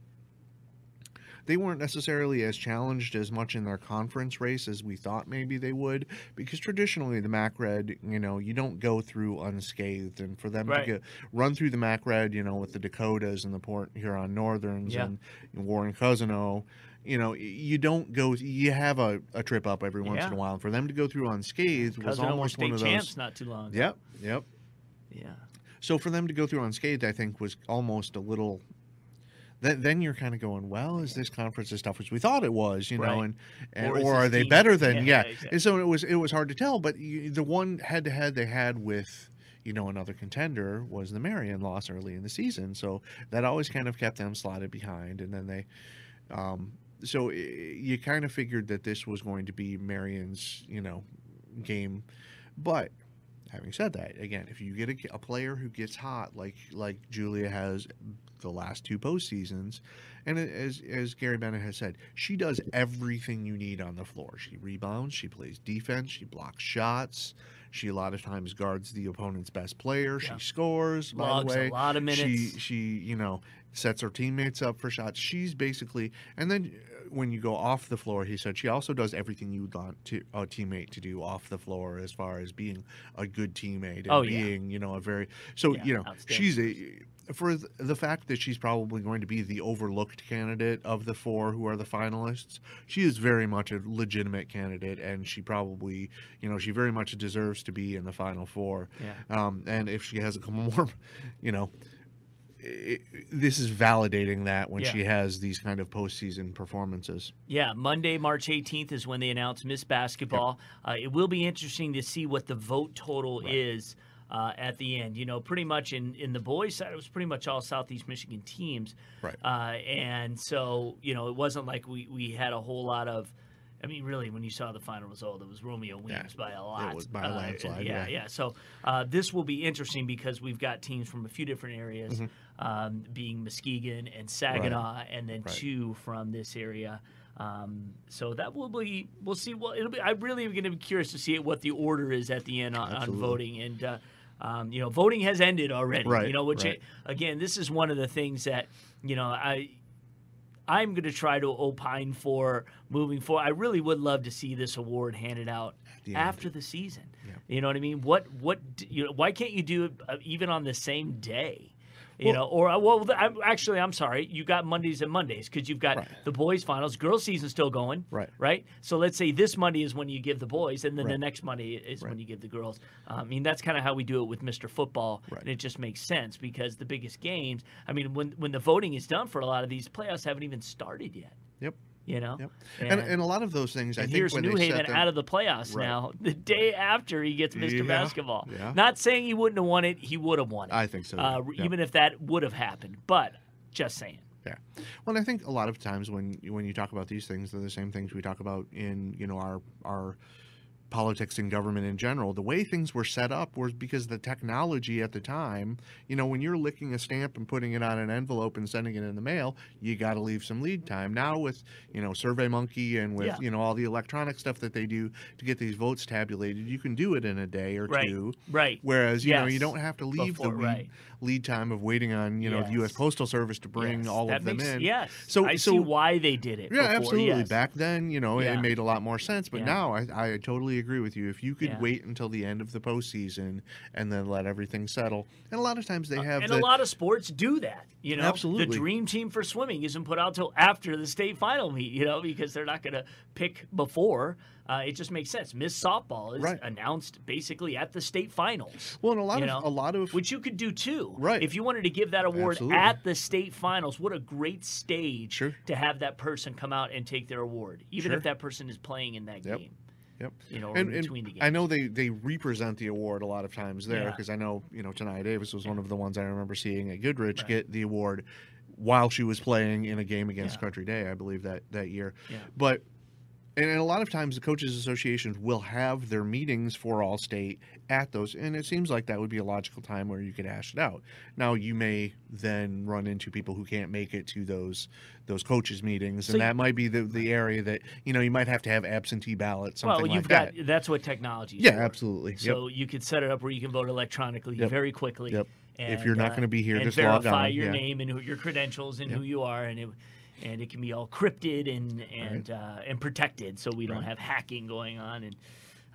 They weren't necessarily as challenged as much in their conference race as we thought maybe they would, because traditionally the MAC Red, you know, you don't go through unscathed, and for them Right. to get, run through the MAC Red, you know, with the Dakotas and the Port Huron Northerns Yeah. and, and Warren Cousino, you know, you don't go. You have a, a trip up every once Yeah. in a while. For them to go through unscathed was almost one of those. champs not too long ago. Yep, yep. Yeah. So for them to go through unscathed, I think was almost a little. Then, then you're kind of going, well, is this conference as tough as we thought it was, you know, Right. and, and Or or, are they team- better than Yeah, yeah? exactly. And so it was it was hard to tell, but you, the one head to head they had with you know another contender was the Marion loss early in the season, so that always kind of kept them slotted behind, and then they. Um, so i- you kind of figured that this was going to be Marion's, you know, game, but having said that, again, if you get a, a player who gets hot like like Julia has the last two postseasons, and as as Gary Bennett has said, she does everything you need on the floor. She rebounds, she plays defense, she blocks shots. She a lot of times guards the opponent's best player. Yeah. She scores. By Logs the way, a lot of minutes. she she you know sets her teammates up for shots. She's basically and then when you go off the floor, he said she also does everything you would want to a teammate to do off the floor as far as being a good teammate and Oh, yeah. being you know a very so Yeah, you know she's a for the fact that she's probably going to be the overlooked candidate of the four who are the finalists, she is very much a legitimate candidate, and she probably, you know, she very much deserves to be in the final four. Yeah. Um, and if she has a couple more, you know, this is validating that when Yeah. she has these kind of postseason performances. Yeah, Monday, March 18th is when they announce Miss Basketball. Uh, it will be interesting to see what the vote total is uh, at the end. You know, pretty much in, in the boys' side, it was pretty much all Southeast Michigan teams. Right. Uh, and so, you know, it wasn't like we, we had a whole lot of. I mean, really, when you saw the final result, it was Romeo Weems by a lot. was by a Uh, landslide, yeah, yeah. yeah. So uh, this will be interesting because we've got teams from a few different areas, Mm-hmm. Um, being Muskegon and Saginaw, and then Right. two from this area. Um, so that will be we'll see. Well, it'll be. I really am going to be curious to see what the order is at the end on, on voting. And uh, um, you know, voting has ended already. Right, You know, which right. again, this is one of the things that you know I. I'm going to try to opine for moving forward. I really would love to see this award handed out the after the season. Yeah. You know what I mean? What what you know, why can't you do it uh, even on the same day? You Well- know, or uh, well, I'm, actually, I'm sorry. You got Mondays and Mondays because you've got Right. the boys' finals, girls' season still going. Right. Right. So let's say this Monday is when you give the boys, and then the next Monday is when you give the girls. Uh, I mean, that's kind of how we do it with Mr. Football, Right. and it just makes sense because the biggest games. I mean, when when the voting is done for a lot of these playoffs, haven't even started yet. Yep. You know. Yep. And, and a lot of those things, I And think here's New Haven them, out of the playoffs Right. now. The day after he gets Mr. Yeah, Basketball. yeah. Not saying he wouldn't have won it. He would have won it. I think so. uh, yeah. Even if that would have happened, but just saying. Yeah. Well, I think a lot of times when when you talk about these things, they're the same things we talk about in you know our our politics and government in general. The way things were set up was because the technology at the time, you know, when you're licking a stamp and putting it on an envelope and sending it in the mail, you got to leave some lead time. Now with, you know, SurveyMonkey and with, Yeah. you know, all the electronic stuff that they do to get these votes tabulated, you can do it in a day or Right. two. Right. Whereas, you know, you don't have to leave Before- the weed, right. Lead time of waiting on you know the U.S. Postal Service to bring Yes, all that of them makes- in. Yes. So I so see why they did it. yeah, before, absolutely. yes. Back then, you know, Yeah. it made a lot more sense. But Yeah. now, I, I totally agree with you. If you could Yeah. wait until the end of the postseason and then let everything settle, and a lot of times they have Uh, and the, a lot of sports do that. You know, Absolutely. the dream team for swimming isn't put out till after the state final meet. You know, because they're not going to pick before. Uh, it just makes sense. Miss softball is Right. announced basically at the state finals. well, and a lot of know, a lot of which you could do too. Right. If you wanted to give that award Absolutely. at the state finals, what a great stage Sure. to have that person come out and take their award, even Sure. if that person is playing in that Yep. game. Yep. You know, And, and the games. I know they, they represent the award a lot of times there Yeah. because I know you know Tanaya Davis was one of the ones I remember seeing at Goodrich Right. get the award while she was playing in a game against Yeah. Country Day, I believe that that year. Yeah. But and, and a lot of times the coaches associations will have their meetings for all state at those and it seems like that would be a logical time where you could hash it out now you may then run into people who can't make it to those those coaches meetings So and you- that might be the, the area that you know you might have to have absentee ballots something well, you've like got that that's what technology is yeah for. absolutely yep. So you could set it up where you can vote electronically Yep. very quickly. Yep. If you're not uh, gonna be here, and just log verify on, your yeah. name and who, your credentials and who you are, and it and it can be all crypted and and uh, and protected, so we don't Right. have hacking going on and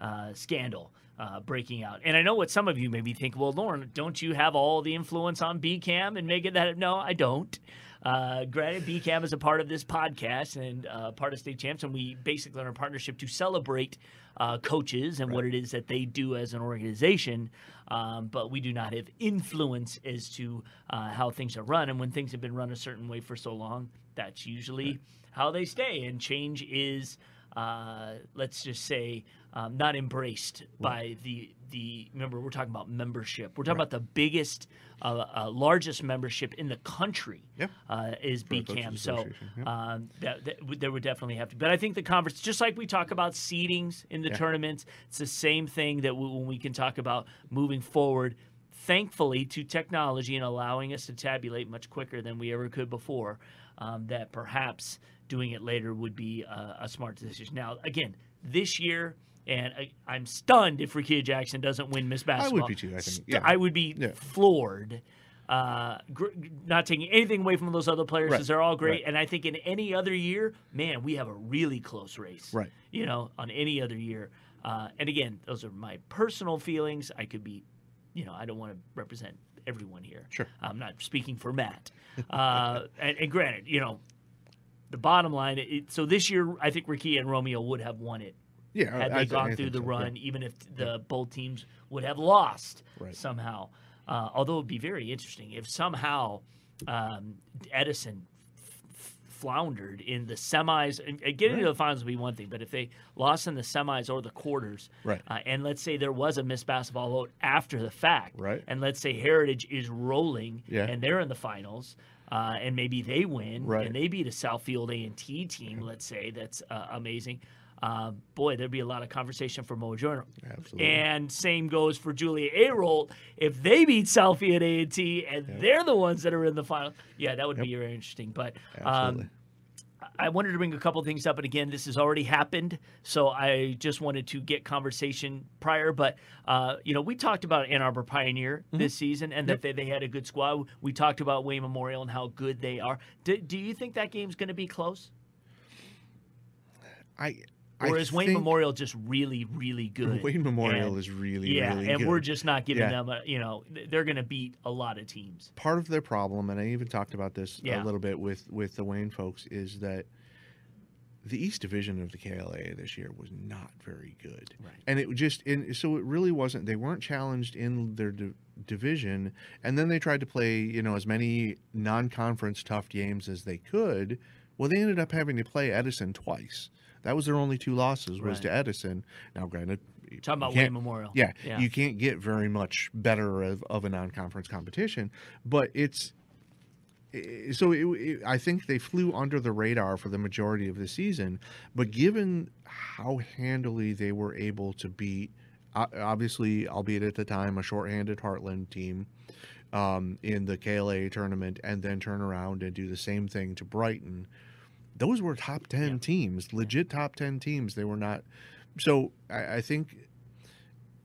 uh, scandal. Uh, breaking out, and I know what some of you maybe think. Well, Lauren, don't you have all the influence on BCAM and make it that? No, I don't. Uh, granted, BCAM is a part of this podcast and uh, part of State Champs, and we basically are in a partnership to celebrate uh, coaches and what it is that they do as an organization. Um, but we do not have influence as to uh, how things are run. And when things have been run a certain way for so long, that's usually how they stay. And change is, uh, let's just say, um, not embraced by the the. Remember, we're talking about membership. We're talking about the biggest, uh, uh, largest membership in the country. Yep. Uh, is Coaches BCAM. So yep. um, that, that would- there would definitely have to. But I think the conference, just like we talk about seedings in the Yeah. tournaments, it's the same thing that we, when we can talk about moving forward. Thankfully, to technology and allowing us to tabulate much quicker than we ever could before, um, that perhaps doing it later would be a smart decision. Now, again, this year. And I, I'm stunned if Rickea Jackson doesn't win Miss Basketball. I would be too, I think. Yeah. I would be Yeah. floored. Uh, gr- not taking anything away from those other players, Right. because they're all great. Right. And I think in any other year, man, we have a really close race. Right. You know, on any other year. Uh, and again, those are my personal feelings. I could be, you know, I don't want to represent everyone here. Sure. I'm not speaking for Matt. Uh, and, and granted, you know, the bottom line. It, so this year, I think Rickea and Romeo would have won it yeah had I- they I gone think through the so, yeah. run, even if the both teams would have lost Right. somehow. Uh, although it would be very interesting if somehow um, Edison floundered in the semis. And, getting to the finals would be one thing, but if they lost in the semis or the quarters, Right. uh, and let's say there was a missed basketball vote after the fact, Right. and let's say Heritage is rolling Yeah. and they're in the finals. Uh, and maybe they win, Right. and they beat a Southfield A and T team. Let's say that's uh, amazing. Uh, boy, there'd be a lot of conversation for Mo Joyner. Absolutely. And same goes for Julia Ayrault. If they beat Southfield A and T, and they're the ones that are in the final, yeah, that would be very interesting. But um, I wanted to bring a couple things up, and again, this has already happened, so I just wanted to get conversation prior. But uh, you know, we talked about Ann Arbor Pioneer Mm-hmm. this season, and that they, they had a good squad. We talked about Wayne Memorial and how good they are. Do, do you think that game's going to be close, I, or I is Wayne Memorial just really, really good? Wayne Memorial And- is really really. yeah, really and good. we're just not giving Yeah. them a. You know, they're going to beat a lot of teams. part of their problem, and I even talked about this Yeah. a little bit with with the Wayne folks, is that the East Division of the KLA this year was not very good, Right. and it just and so it really wasn't. They weren't challenged in their di- division, and then they tried to play you know as many non-conference tough games as they could. Well, they ended up having to play Edison twice. That was their only two losses was Right. to Edison. Now, granted, Talking about Wayne Memorial. yeah, yeah. you can't get very much better of, of a non-conference competition, but it's so it, it, I think they flew under the radar for the majority of the season. But given how handily they were able to beat, obviously, albeit at the time a shorthanded Hartland team um, in the KLA tournament, and then turn around and do the same thing to Brighton, those were top ten teams, legit top ten teams. They were not. So I, I think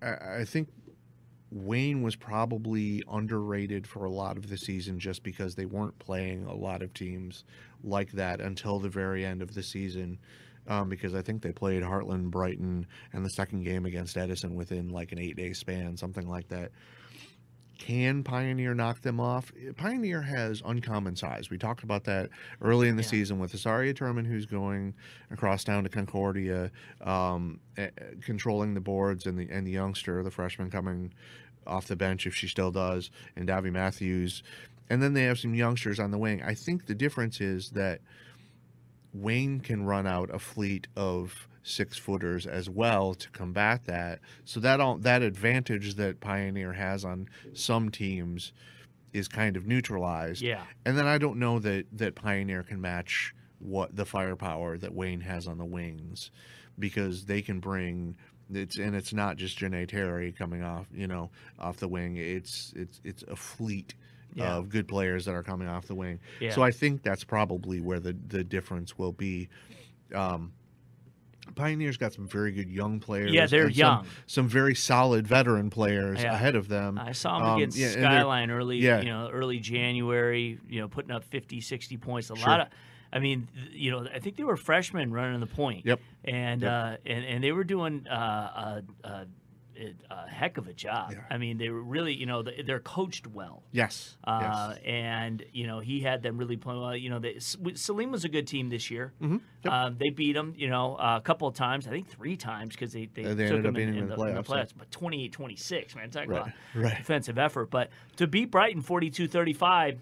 I, I think Wayne was probably underrated for a lot of the season just because they weren't playing a lot of teams like that until the very end of the season. Um, because I think they played Hartland, Brighton, and the second game against Edison within like an eight day span, something like that. Can Pioneer knock them off? Pioneer has uncommon size. We talked about that early in the Yeah. season with Asaria Turman, who's going across down to Concordia, um, eh, eh, controlling the boards, and the and the youngster, the freshman coming off the bench if she still does, and Davy Matthews. And then they have some youngsters on the wing. I think the difference is that Wayne can run out a fleet of six footers as well to combat that. So that all that advantage that Pioneer has on some teams is kind of neutralized. Yeah. And then I don't know that that Pioneer can match what the firepower that Wayne has on the wings because they can bring it's and it's not just Janae Terry coming off, you know, off the wing. It's it's it's a fleet Yeah. of good players that are coming off the wing. Yeah. So I think that's probably where the the difference will be. Um, Pioneer's got some very good young players. Yeah, they're and some- young. Some, very solid veteran players Yeah. ahead of them. I saw him Um, against yeah, Skyline early, yeah. you know, early January, you know, putting up 50, 60 points. A Sure. lot of I mean, you know, I think they were freshmen running the point. Yep. And Yep. uh and, and they were doing uh, a, a, a heck of a job. Yeah. I mean, they were really, you know, they- they're coached well. Yes. Uh, yes. and you know he had them really playing well. You know, they, Saline was a good team this year. Mhm. Yep. Um, they beat them, you know, a couple of times. I think three times because they they, Uh, they took ended up them in, in the, in the in the playoffs, playoffs. But 28-26, man, talk Right, about right. defensive effort. But to beat Brighton 42-35, it's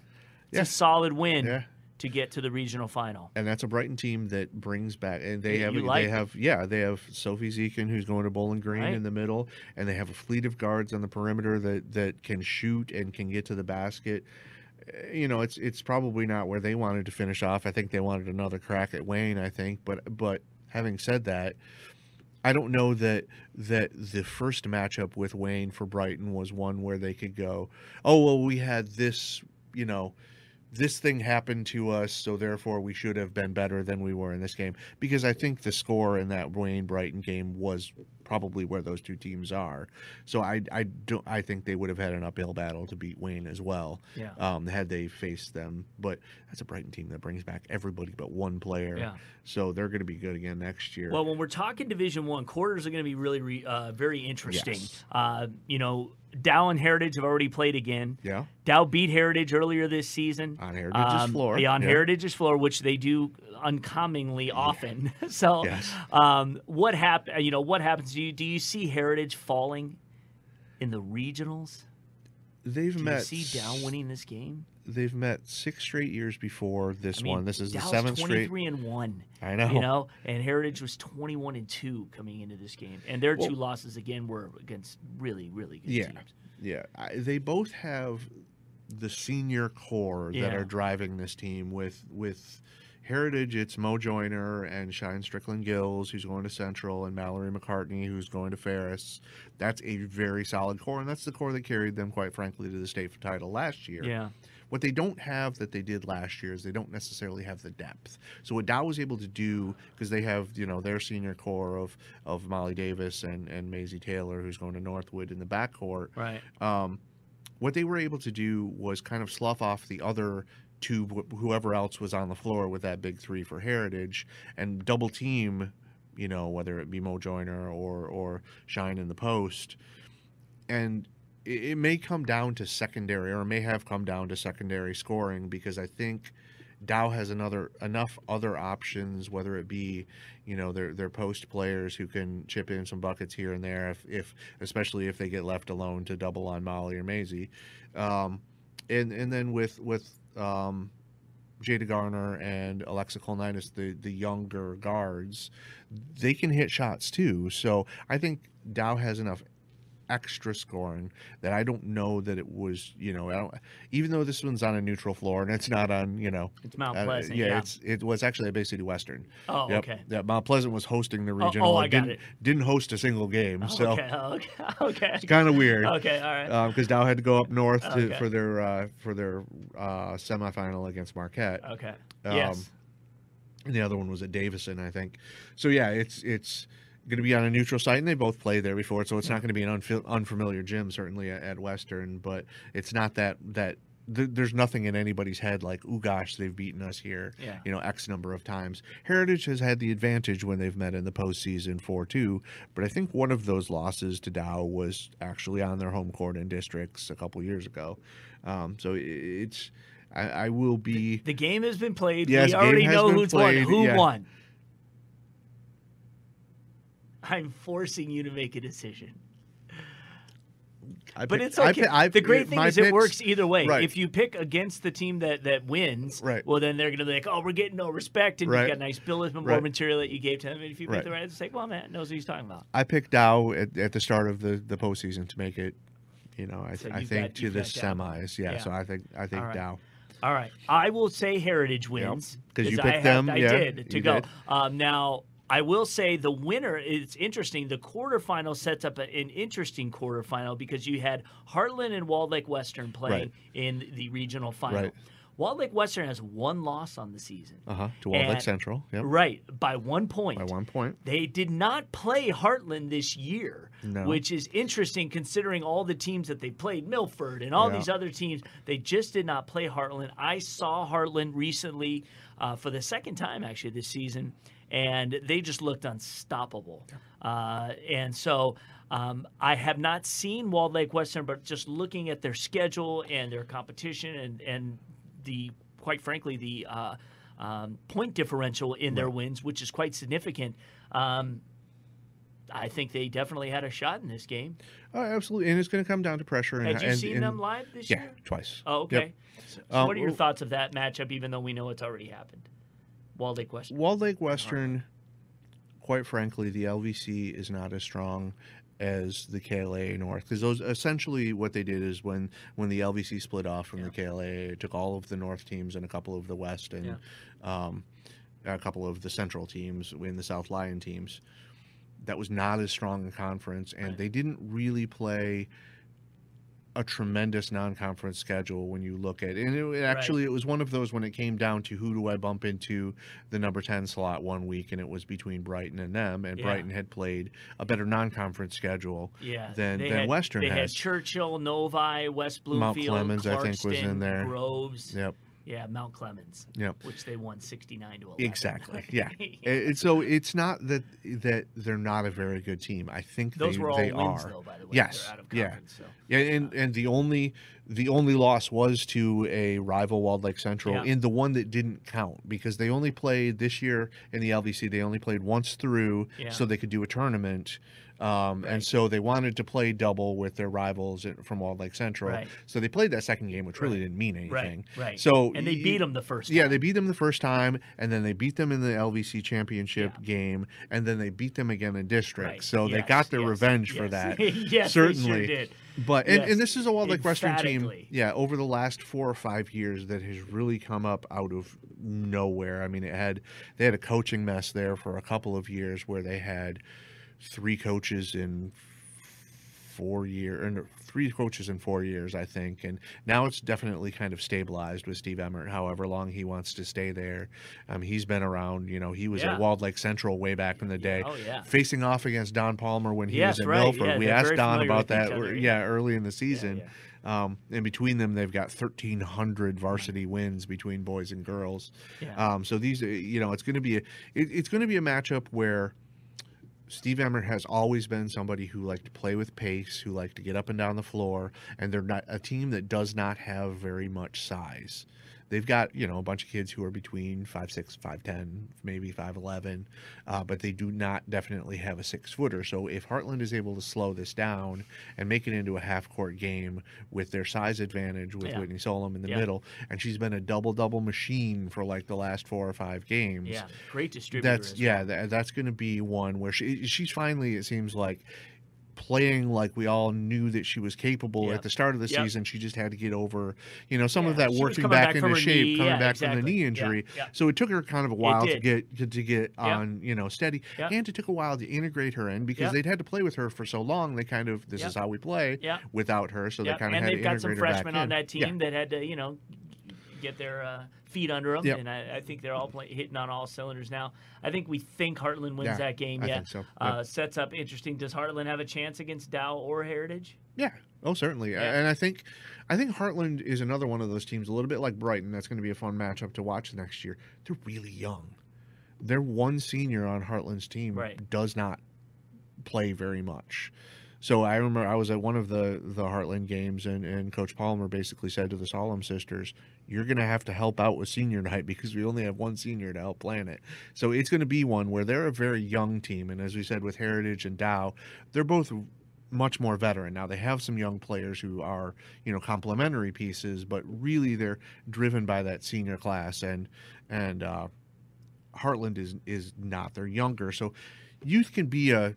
Yeah. a solid win Yeah. To get to the regional final. and that's a Brighton team that brings back and they Yeah, have like they have yeah they have Sophie Zekin who's going to Bowling Green Right. in the middle and they have a fleet of guards on the perimeter that that can shoot and can get to the basket. Uh, You know, it's it's probably not where they wanted to finish off. I think they wanted another crack at Wayne. I think, but but having said that, I don't know that that the first matchup with Wayne for Brighton was one where they could go, oh well, we had this, you know, this thing happened to us, so therefore we should have been better than we were in this game. Because I think the score in that Wayne Brighton game was probably where those two teams are. So I I don't I think they would have had an uphill battle to beat Wayne as well. Yeah. Um, had they faced them, but that's a Brighton team that brings back everybody but one player. Yeah. So they're going to be good again next year. Well, when we're talking Division One, quarters are going to be really, re, uh, very interesting. Yes. Uh, you know, Dow and Heritage have already played again. yeah. Dow beat Heritage earlier this season On Heritage's floor, Yeah, on yeah. Heritage's floor, which they do uncommonly often. so, Yes. um, what happened? You know, what happens? Do you do you see Heritage falling in the regionals? They've Do you met see Dow winning this game? They've met six straight years before this I mean, one. This is Dow's the seventh straight. twenty-three and one. I know. You know, and Heritage was twenty-one and two coming into this game, and their Well- two losses again were against really, really good Yeah. teams. Yeah, I, they both have the senior core that are driving this team. With with Heritage, it's Mo Joyner and Shine Strickland Gills, who's going to Central, and Mallory McCartney, who's going to Ferris. That's a very solid core, and that's the core that carried them, quite frankly, to the state title last year. Yeah, What they don't have that they did last year is they don't necessarily have the depth. So what Dow was able to do because they have you know their senior core of of Molly Davis and and Maisie Taylor who's going to Northwood in the backcourt. right. Um, what they were able to do was kind of slough off the other two wh- whoever else was on the floor with that big three for Heritage and double team. You know whether it be Mo Joyner or or Shine in the post, and it, it may come down to secondary, or may have come down to secondary scoring because I think Dow has another enough other options, whether it be, you know, their their post players who can chip in some buckets here and there, if, if especially if they get left alone to double on Molly or Maisie, um, and and then with with um, Jada Garner and Alexa Kolnitis, the the younger guards, they can hit shots too. So I think Dow has enough extra scoring that I don't know that it was, you know, I don't, even though this one's on a neutral floor and it's not on, you know, It's Mount uh, Pleasant. yeah, Yeah. it's it was actually a Bay City Western. oh, Yep. okay. Yeah, Mount Pleasant was hosting the regional. oh, I got didn't, it. Didn't host a single game, Oh, so okay. oh, okay. Okay. it's kind of weird. Okay. All right. Because Dow had to go up north to, Okay. for their uh, for their uh, semifinal against Marquette. okay. um, yes. and the other one was at Davison, I think. So yeah, it's it's going to be on a neutral site, and they both played there before, so it's not going to be an unfamiliar gym certainly at, at Western. But it's not that that th- there's nothing in anybody's head like, oh gosh, they've beaten us here, Yeah. you know, X number of times. Heritage has had the advantage when they've met in the postseason four two, but I think one of those losses to Dow was actually on their home court in districts a couple years ago. Um, so it's. I, I will be. The game has been played. Yes, we already know who's played, won. Who yeah. won? I'm forcing you to make a decision. I But pick- it's I okay. pi- I- the great thing is it works either way. Right. If you pick against the team that, that wins, Right. well, then they're going to be like, oh, we're getting no respect. And Right. you got nice bulletin board Right. material that you gave to them. And if you pick Right. the right, it's like, well, man knows what he's talking about. I picked Dow at, at the start of the, the postseason to make it, you know, I, So I think got- to the semis. Yeah, Yeah. So I think I think All. Dow. All right. I will say Heritage wins. 'cause you I picked have- them, I yeah, did to go. Um, now, I will say the winner, it's interesting. The quarterfinal sets up a- an interesting quarterfinal because you had Hartland and Walled Lake Western playing Right. in the regional final. Right. Walled Lake Western has one loss on the season. Uh huh. To Walled Lake Central. Yep. Right, by one point. By one point. They did not play Hartland this year, No. which is interesting considering all the teams that they played, Milford and all Yeah. these other teams. They just did not play Hartland. I saw Hartland recently uh, for the second time actually this season, and they just looked unstoppable. Uh, and so. Um, I have not seen Walled Lake Western, but just looking at their schedule and their competition and, and the quite frankly the uh, um, point differential in their wins, which is quite significant. Um, I think they definitely had a shot in this game. Oh, absolutely. And it's going to come down to pressure. And, Had you and- seen and- them live this Yeah, year? twice. Oh, Yep. okay. So, so Um, what are your thoughts of that matchup, even though we know it's already happened? Walled Lake Western. Walled Lake Western, quite frankly, the LVC is not as strong as the KLA North because those essentially what they did is when when the LVC split off from the KLA, it took all of the North teams and a couple of the West and um, a couple of the Central teams in the South Lyon teams. That was not as strong a conference, and Right. they didn't really play a tremendous non-conference schedule when you look at it. And it, actually, it was one of those when it came down to who do I bump into the number 10 slot one week, and it was between Brighton and them. And Yeah. Brighton had played a better non-conference schedule Yeah, than, they than had, Western They had. Churchill, Novi, West Bloomfield, Mount Clemens, I think, was in there. Groves. Yep. Yeah, Mount Clemens. Yep. Which they won sixty nine to eleven. Exactly. Yeah. So it's not that that they're not a very good team. I think Those they, were all they wins, are. though. By the way, Yes. They're out of Yeah. so. Yeah, and, and the only the only loss was to a rival Walled Lake Central Yeah. in the one that didn't count because they only played this year in the LVC. They only played once through, Yeah. so they could do a tournament. Um, Right. And so they wanted to play double with their rivals from Walled Lake Central. Right. So they played that second game, which really didn't mean anything. Right, right. So and they beat them the first. yeah, they beat them the first time, and then they beat them in the LVC championship Yeah. game, and then they beat them again in district. So they got their yes, revenge for yes. that. yes, they certainly. sure did. But and, Yes, and this is a Walled Lake Western team, yeah, over the last four or five years that has really come up out of nowhere. I mean, it had they had a coaching mess there for a couple of years where they had three coaches in four year and three coaches in four years, I think, and now it's definitely kind of stabilized with Steve Emmert. However long he wants to stay there, um, he's been around. You know, he was Yeah. at Walled Lake Central way back in the day, Oh yeah. facing off against Don Palmer when he Yes, was in right. Milford. Yeah, we asked Don about that, ear- yeah. early in the season. Um, and between them, they've got 1,300 varsity wins between boys and girls. Um, so these, uh, you know, it's going to be a, it, it's going to be a matchup where Steve Emmert has always been somebody who liked to play with pace, who liked to get up and down the floor, and they're not a team that does not have very much size. They've got you know a bunch of kids who are between five six, five ten, maybe five eleven, uh, but they do not definitely have a six footer. So if Hartland is able to slow this down and make it into a half court game with their size advantage with Yeah. Whitney Sollom in the Yeah. middle, and she's been a double double machine for like the last four or five games. Yeah, great distributor. That's yeah, well. tha- that's going to be one where she she's finally it seems like playing like we all knew that she was capable Yep. at the start of the Yep. season. She just had to get over, you know, some of that she working back, back into shape, knee. coming Yeah, back from the knee injury. yeah. So it took her kind of a while to get to, to get on, you know, steady, and it took a while to integrate her in because they'd had to play with her for so long. They kind of this is how we play without her, so they kind of and had they've got some freshmen on in. that Yeah. team that had to, you know, get their uh, feet under them, Yep. and I, I think they're all play, hitting on all cylinders now. I think we think Hartland wins Yeah, that game. I yeah, so. Uh, Yep. sets up interesting. Does Hartland have a chance against Dow or Heritage? Yeah. Oh, certainly. Yeah. And I think, I think Hartland is another one of those teams, a little bit like Brighton. That's going to be a fun matchup to watch next year. They're really young. Their one senior on Hartland's team Right. does not play very much. So I remember I was at one of the the Hartland games, and and Coach Palmer basically said to the Sollom sisters, "You're going to have to help out with senior night because we only have one senior to help plan it." So it's going to be one where they're a very young team, and as we said with Heritage and Dow, they're both much more veteran. Now they have some young players who are, you know, complementary pieces, but really they're driven by that senior class and and uh Hartland is is not. They're younger. So youth can be a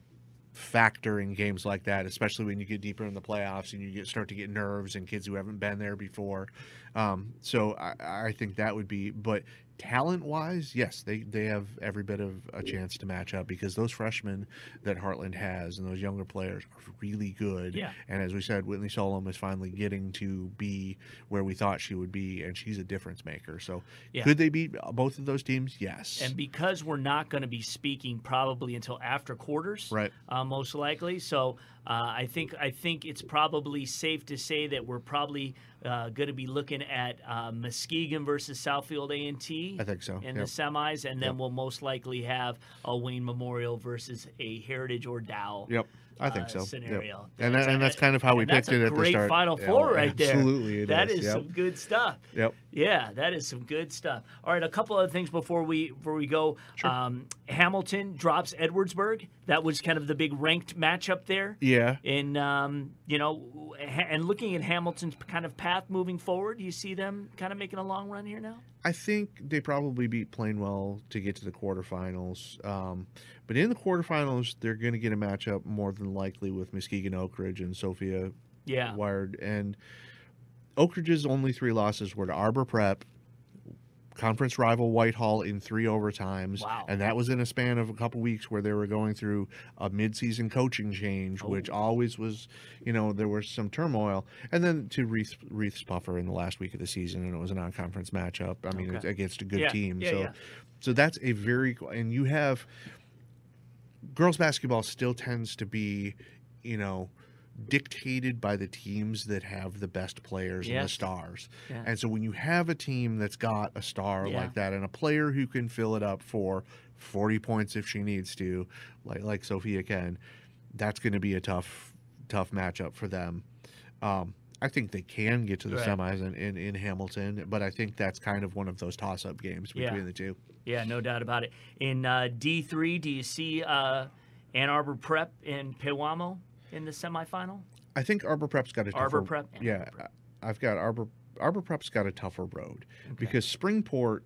factor in games like that, especially when you get deeper in the playoffs and you get start to get nerves and kids who haven't been there before. Um, so I, I think that would be, but talent wise, yes, they they have every bit of a chance to match up because those freshmen that Hartland has and those younger players are really good. Yeah. And as we said, Whitney Sollom is finally getting to be where we thought she would be, and she's a difference maker. So Yeah. could they beat both of those teams? Yes. And because we're not going to be speaking probably until after quarters, Right. Uh, most likely. So uh, I think I think it's probably safe to say that we're probably uh, going to be looking at uh, Muskegon versus Southfield A and T. I think so, in yep. the semis, and then Yep. we'll most likely have a Wayne Memorial versus a Heritage or Dow. Yep. I think uh, so. Yep. Scenario. And that, and that's kind of how we and picked it at the great start. Final Yeah, Four right there. Absolutely, That is. is Yep. some good stuff. Yep. Yeah, that is some good stuff. All right, a couple other things before we before we go. Um, Hamilton drops Edwardsburg. That was kind of the big ranked matchup there. Yeah. In um, you know, ha- and looking at Hamilton's kind of path moving forward, you see them kind of making a long run here now. I think they probably beat Plainwell to get to the quarterfinals. Um, but in the quarterfinals, they're going to get a matchup more than likely with Muskegon Oak Ridge and Sophia Yeah. Wiard. And Oak Ridge's only three losses were to Arbor Prep, conference rival Whitehall in three overtimes. Wow. And that was in a span of a couple weeks where they were going through a midseason coaching change, oh. which Oh. always was, you know, there was some turmoil. And then to Reeths, Reith's Puffer in the last week of the season, and it was a non conference matchup. I mean, Okay. it's against a good Yeah, team. yeah, so, yeah. so that's a very, and you have girls basketball still tends to be, you know, dictated by the teams that have the best players and the stars. Yeah. And so when you have a team that's got a star Yeah. like that and a player who can fill it up for 40 points if she needs to, like like Sophia can, that's going to be a tough tough matchup for them. Um, I think they can get to the Right. semis in, in, in Hamilton, but I think that's kind of one of those toss up games Yeah. between the two. Yeah, no doubt about it. In uh, D three, do you see uh, Ann Arbor Prep in Pewamo in the semifinal? I think Arbor Prep's got a tougher. Arbor Prep Yeah, Arbor Prep. I've got Arbor. Arbor Prep's got a tougher road because Springport,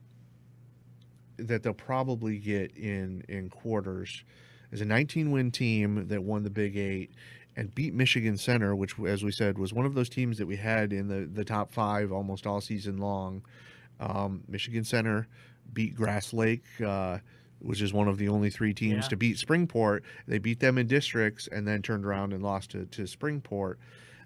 that they'll probably get in in quarters, is a 19 win team that won the Big Eight and beat Michigan Center, which, as we said, was one of those teams that we had in the the top five almost all season long. Um, Michigan Center beat Grass Lake. Uh, which is one of the only three teams Yeah. to beat Springport. They beat them in districts and then turned around and lost to, to Springport.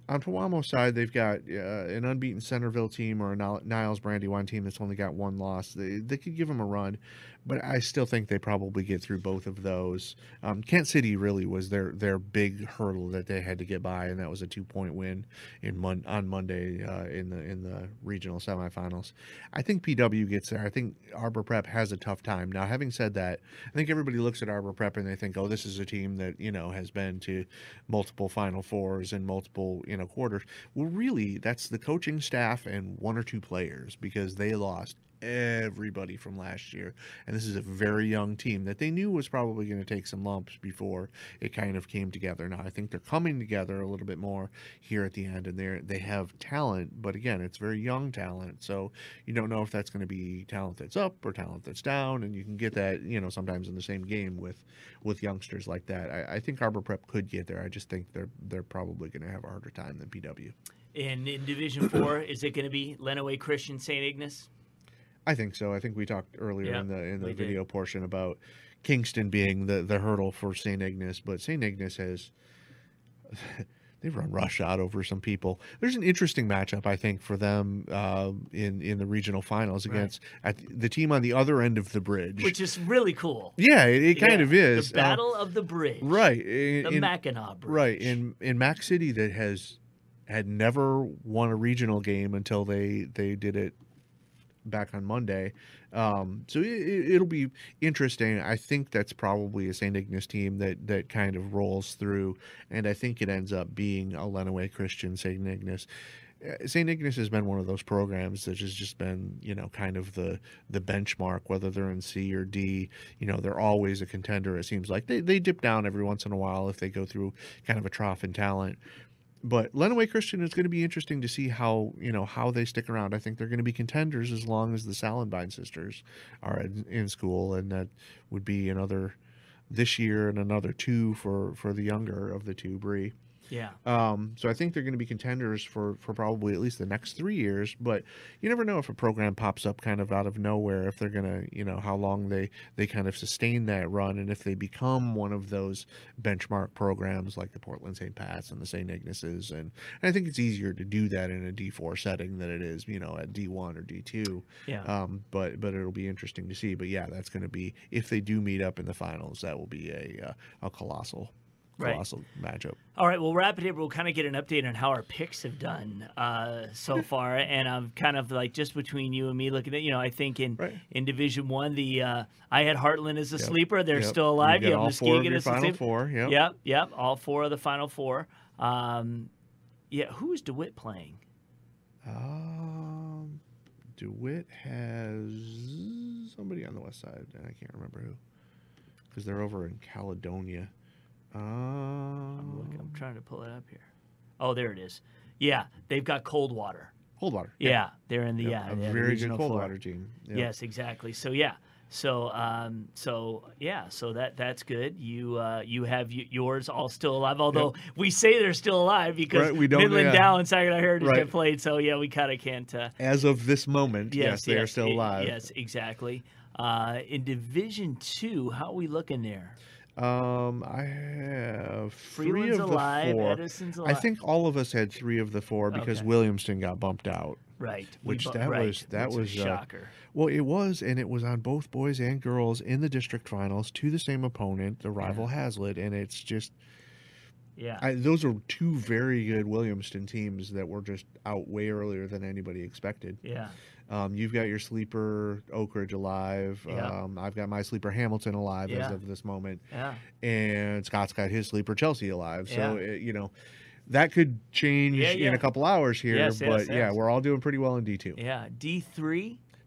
On Pewamo side, they've got uh, an unbeaten Centerville team or a Niles Brandywine team that's only got one loss. They, they could give them a run, but I still think they probably get through both of those. Um, Kent City really was their their big hurdle that they had to get by, and that was a two point win in mon- on Monday uh, in the in the regional semifinals. I think PW gets there. I think Arbor Prep has a tough time. Now, having said that, I think everybody looks at Arbor Prep and they think, oh, this is a team that you know has been to multiple Final Fours and multiple you know quarters. Well, really, that's the coaching staff and one or two players because they lost everybody from last year, and this is a very young team that they knew was probably going to take some lumps before it kind of came together. Now, I think they're coming together a little bit more here at the end, and they they have talent, but again, it's very young talent, so you don't know if that's going to be talent that's up or talent that's down, and you can get that you know sometimes in the same game with with youngsters like that. I, I think Arbor Prep could get there. I just think they're they're probably going to have a harder time than PW. And in Division Four, is it going to be Lenawee Christian St. Ignace? I think so. I think we talked earlier Yeah, in the in the we did. video portion about Kingston being the the hurdle for St. Ignace, but St. Ignace has they've run roughshod over some people. There's an interesting matchup, I think, for them uh, in in the regional finals Right. against at the team on the other end of the bridge. Which is really cool. yeah, it, it kind Yeah, of is The Uh, Battle of the Bridge. right in, The in- Mackinac Bridge. right in in Mac City that has had never won a regional game until they they did it back on Monday. Um, so it, it'll be interesting. I think that's probably a St. Ignace team that that kind of rolls through, and I think it ends up being a Lenawee Christian St. Ignace. Uh, St. Ignace has been one of those programs that has just been, you know, kind of the the benchmark, whether they're in C or D. You know, they're always a contender. It seems like they they dip down every once in a while if they go through kind of a trough in talent but Lenawee Christian is going to be interesting to see how you know how they stick around. I think they're going to be contenders as long as the Salenbine sisters are in, in school, and that would be another this year and another two for for the younger of the two, Bree. Yeah. Um, so I think they're going to be contenders for for probably at least the next three years. But you never know if a program pops up kind of out of nowhere, if they're going to, you know, how long they they kind of sustain that run, and if they become one of those benchmark programs like the Portland St. Pat's and the St. Ignaces, and, and I think it's easier to do that in a D four setting than it is, you know, at D one or D two. Yeah. Um, but but it'll be interesting to see. But yeah, that's going to be if they do meet up in the finals, that will be a uh, a colossal Right. matchup. All right, we'll wrap it here. We'll kind of get an update on how our picks have done uh, so far, and I'm kind of like just between you and me looking at. You know, I think in Right. in Division One, the uh, I had Hartland as a sleeper. They're Yep. still alive. You You have all four of Muskegon as a final sleeper. four. Yep. Yep, yep. All four of the final four. Um, yeah, who is DeWitt playing? Um, DeWitt has somebody on the west side, and I can't remember who, because they're over in Caledonia. Um, Look, I'm trying to pull it up here. Oh, there it is. Yeah, they've got cold water. Cold water. Yeah, they're in the Yep, yeah, a yeah, very good cold four. Coldwater team. Yep. Yes, exactly. So yeah, so um, so yeah, so that that's good. You uh, you have y- yours all still alive, although we say they're still alive because Right, we don't- Midland yeah. Dow and Saginaw Heritage Right. have played. So yeah, we kind of can't. Uh, As of this moment, yes, yes, they are still alive. Yes, exactly. Uh, in Division Two, how are we looking there? Um, I have three Freeland's of the alive. four. Edison's I think all of us had three of the four because Okay. Williamston got bumped out. right. which bu- that right, was- that which was, uh, shocker. Well, it was, and it was on both boys and girls in the district finals to the same opponent, the rival Haslett, and it's just yeah. I, those are two very good Williamston teams that were just out way earlier than anybody expected. yeah. Um, you've got your sleeper Oak Ridge alive. Yeah. Um, I've got my sleeper Hamilton alive as of this moment, Yeah. and Scott's got his sleeper Chelsea alive. So Yeah. it, you know that could change Yeah, yeah. in a couple hours here. Yes, but yes, yeah, yes. we're all doing pretty well in D two. Yeah. D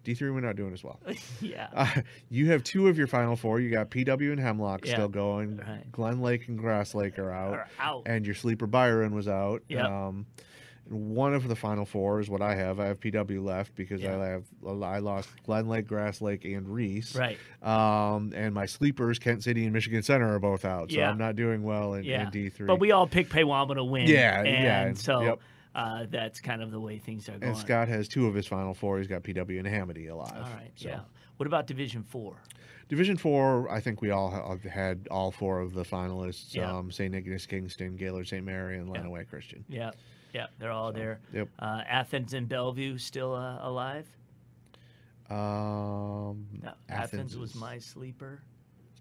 three. D three we're not doing as well. yeah. Uh, you have two of your final four. You got PW and Hemlock Yeah. still going. Right. Glen Lake and Grass Lake are out. Are out. And your sleeper Byron was out. Yep. Um, one of the final four is what I have. I have PW left because Yeah. I have I lost Glen Lake, Grass Lake, and Reese. Right. Um, and my sleepers, Kent City and Michigan Center, are both out. So Yeah. I'm not doing well in, Yeah. in D three. But we all picked Pewamo to win. Yeah, and yeah, so yep. Uh, that's kind of the way things are going. and Scott has two of his final four. He's got PW and Hamity alive. All right, So. yeah. What about Division Four? Division four, I think we all have had all four of the finalists: Yeah. um, St. Ignace, Kingston, Gaylord, St. Mary, and Yeah. Lenawee Christian. Yeah, yeah, they're all there. Yep. Uh, Athens and Bellevue still uh, alive. Um, No, Athens, was my sleeper.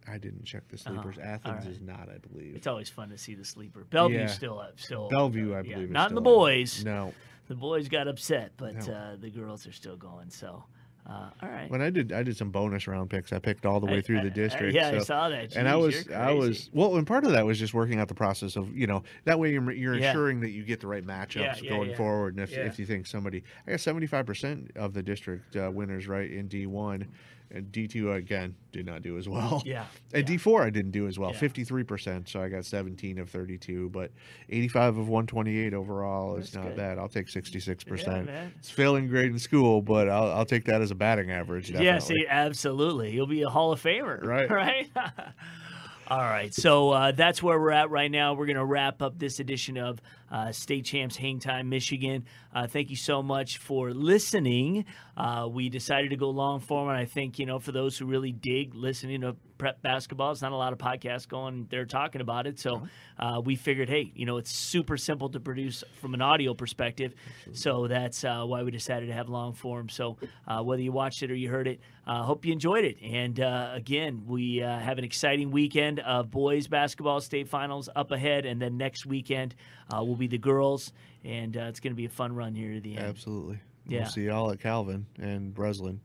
I didn't check the Oh, sleepers. all Athens right. is not, I believe. It's always fun to see the sleeper. Bellevue's Yeah. still up. Still Bellevue, I yeah, believe. is Not in the still in. boys. No. The boys got upset, but No. uh, the girls are still going. So, uh, all right. When I did, I did some bonus round picks. I picked all the way I- through I- the I- district. yeah, I saw that. and I was, I was, well, and part of that was just working out the process of, you know, that way you're, you're Yeah. ensuring that you get the right matchups Yeah, yeah, going yeah. forward. And if, Yeah. if you think somebody, I got 75% of the district uh, winners right in D1, and D2 again did not do as well. Yeah. And yeah. D4, I didn't do as well, Yeah. 53%. So I got 17 of 32, but 85 of 128 overall is not good. bad. I'll take 66%. man. It's failing grade in school, but I'll, I'll take that as a batting average. Definitely. Yeah, see, absolutely. You'll be a Hall of Famer. Right. Right? All right, so uh, that's where we're at right now. We're going to wrap up this edition of uh, State Champs Hang Time Michigan. Uh, thank you so much for listening. Uh, we decided to go long form, and I think you know for those who really dig listening to prep basketball, it's not a lot of podcasts going there talking about it. So uh, we figured, hey, you know, it's super simple to produce from an audio perspective. So that's uh, why we decided to have long form. So whether you watched it or you heard it, I hope you enjoyed it. And again, we have an exciting weekend of boys basketball state finals up ahead, and then next weekend uh, will be the girls, and uh, it's going to be a fun run here to the end. Absolutely. Yeah. We'll see y'all at Calvin and Breslin.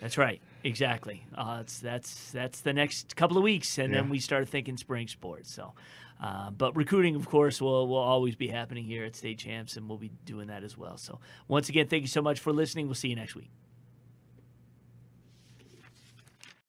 That's right. Exactly. Uh, it's, that's that's the next couple of weeks, and then we start thinking spring sports. So, uh, but recruiting, of course, will will always be happening here at State Champs, and we'll be doing that as well. So, once again, thank you so much for listening. We'll see you next week.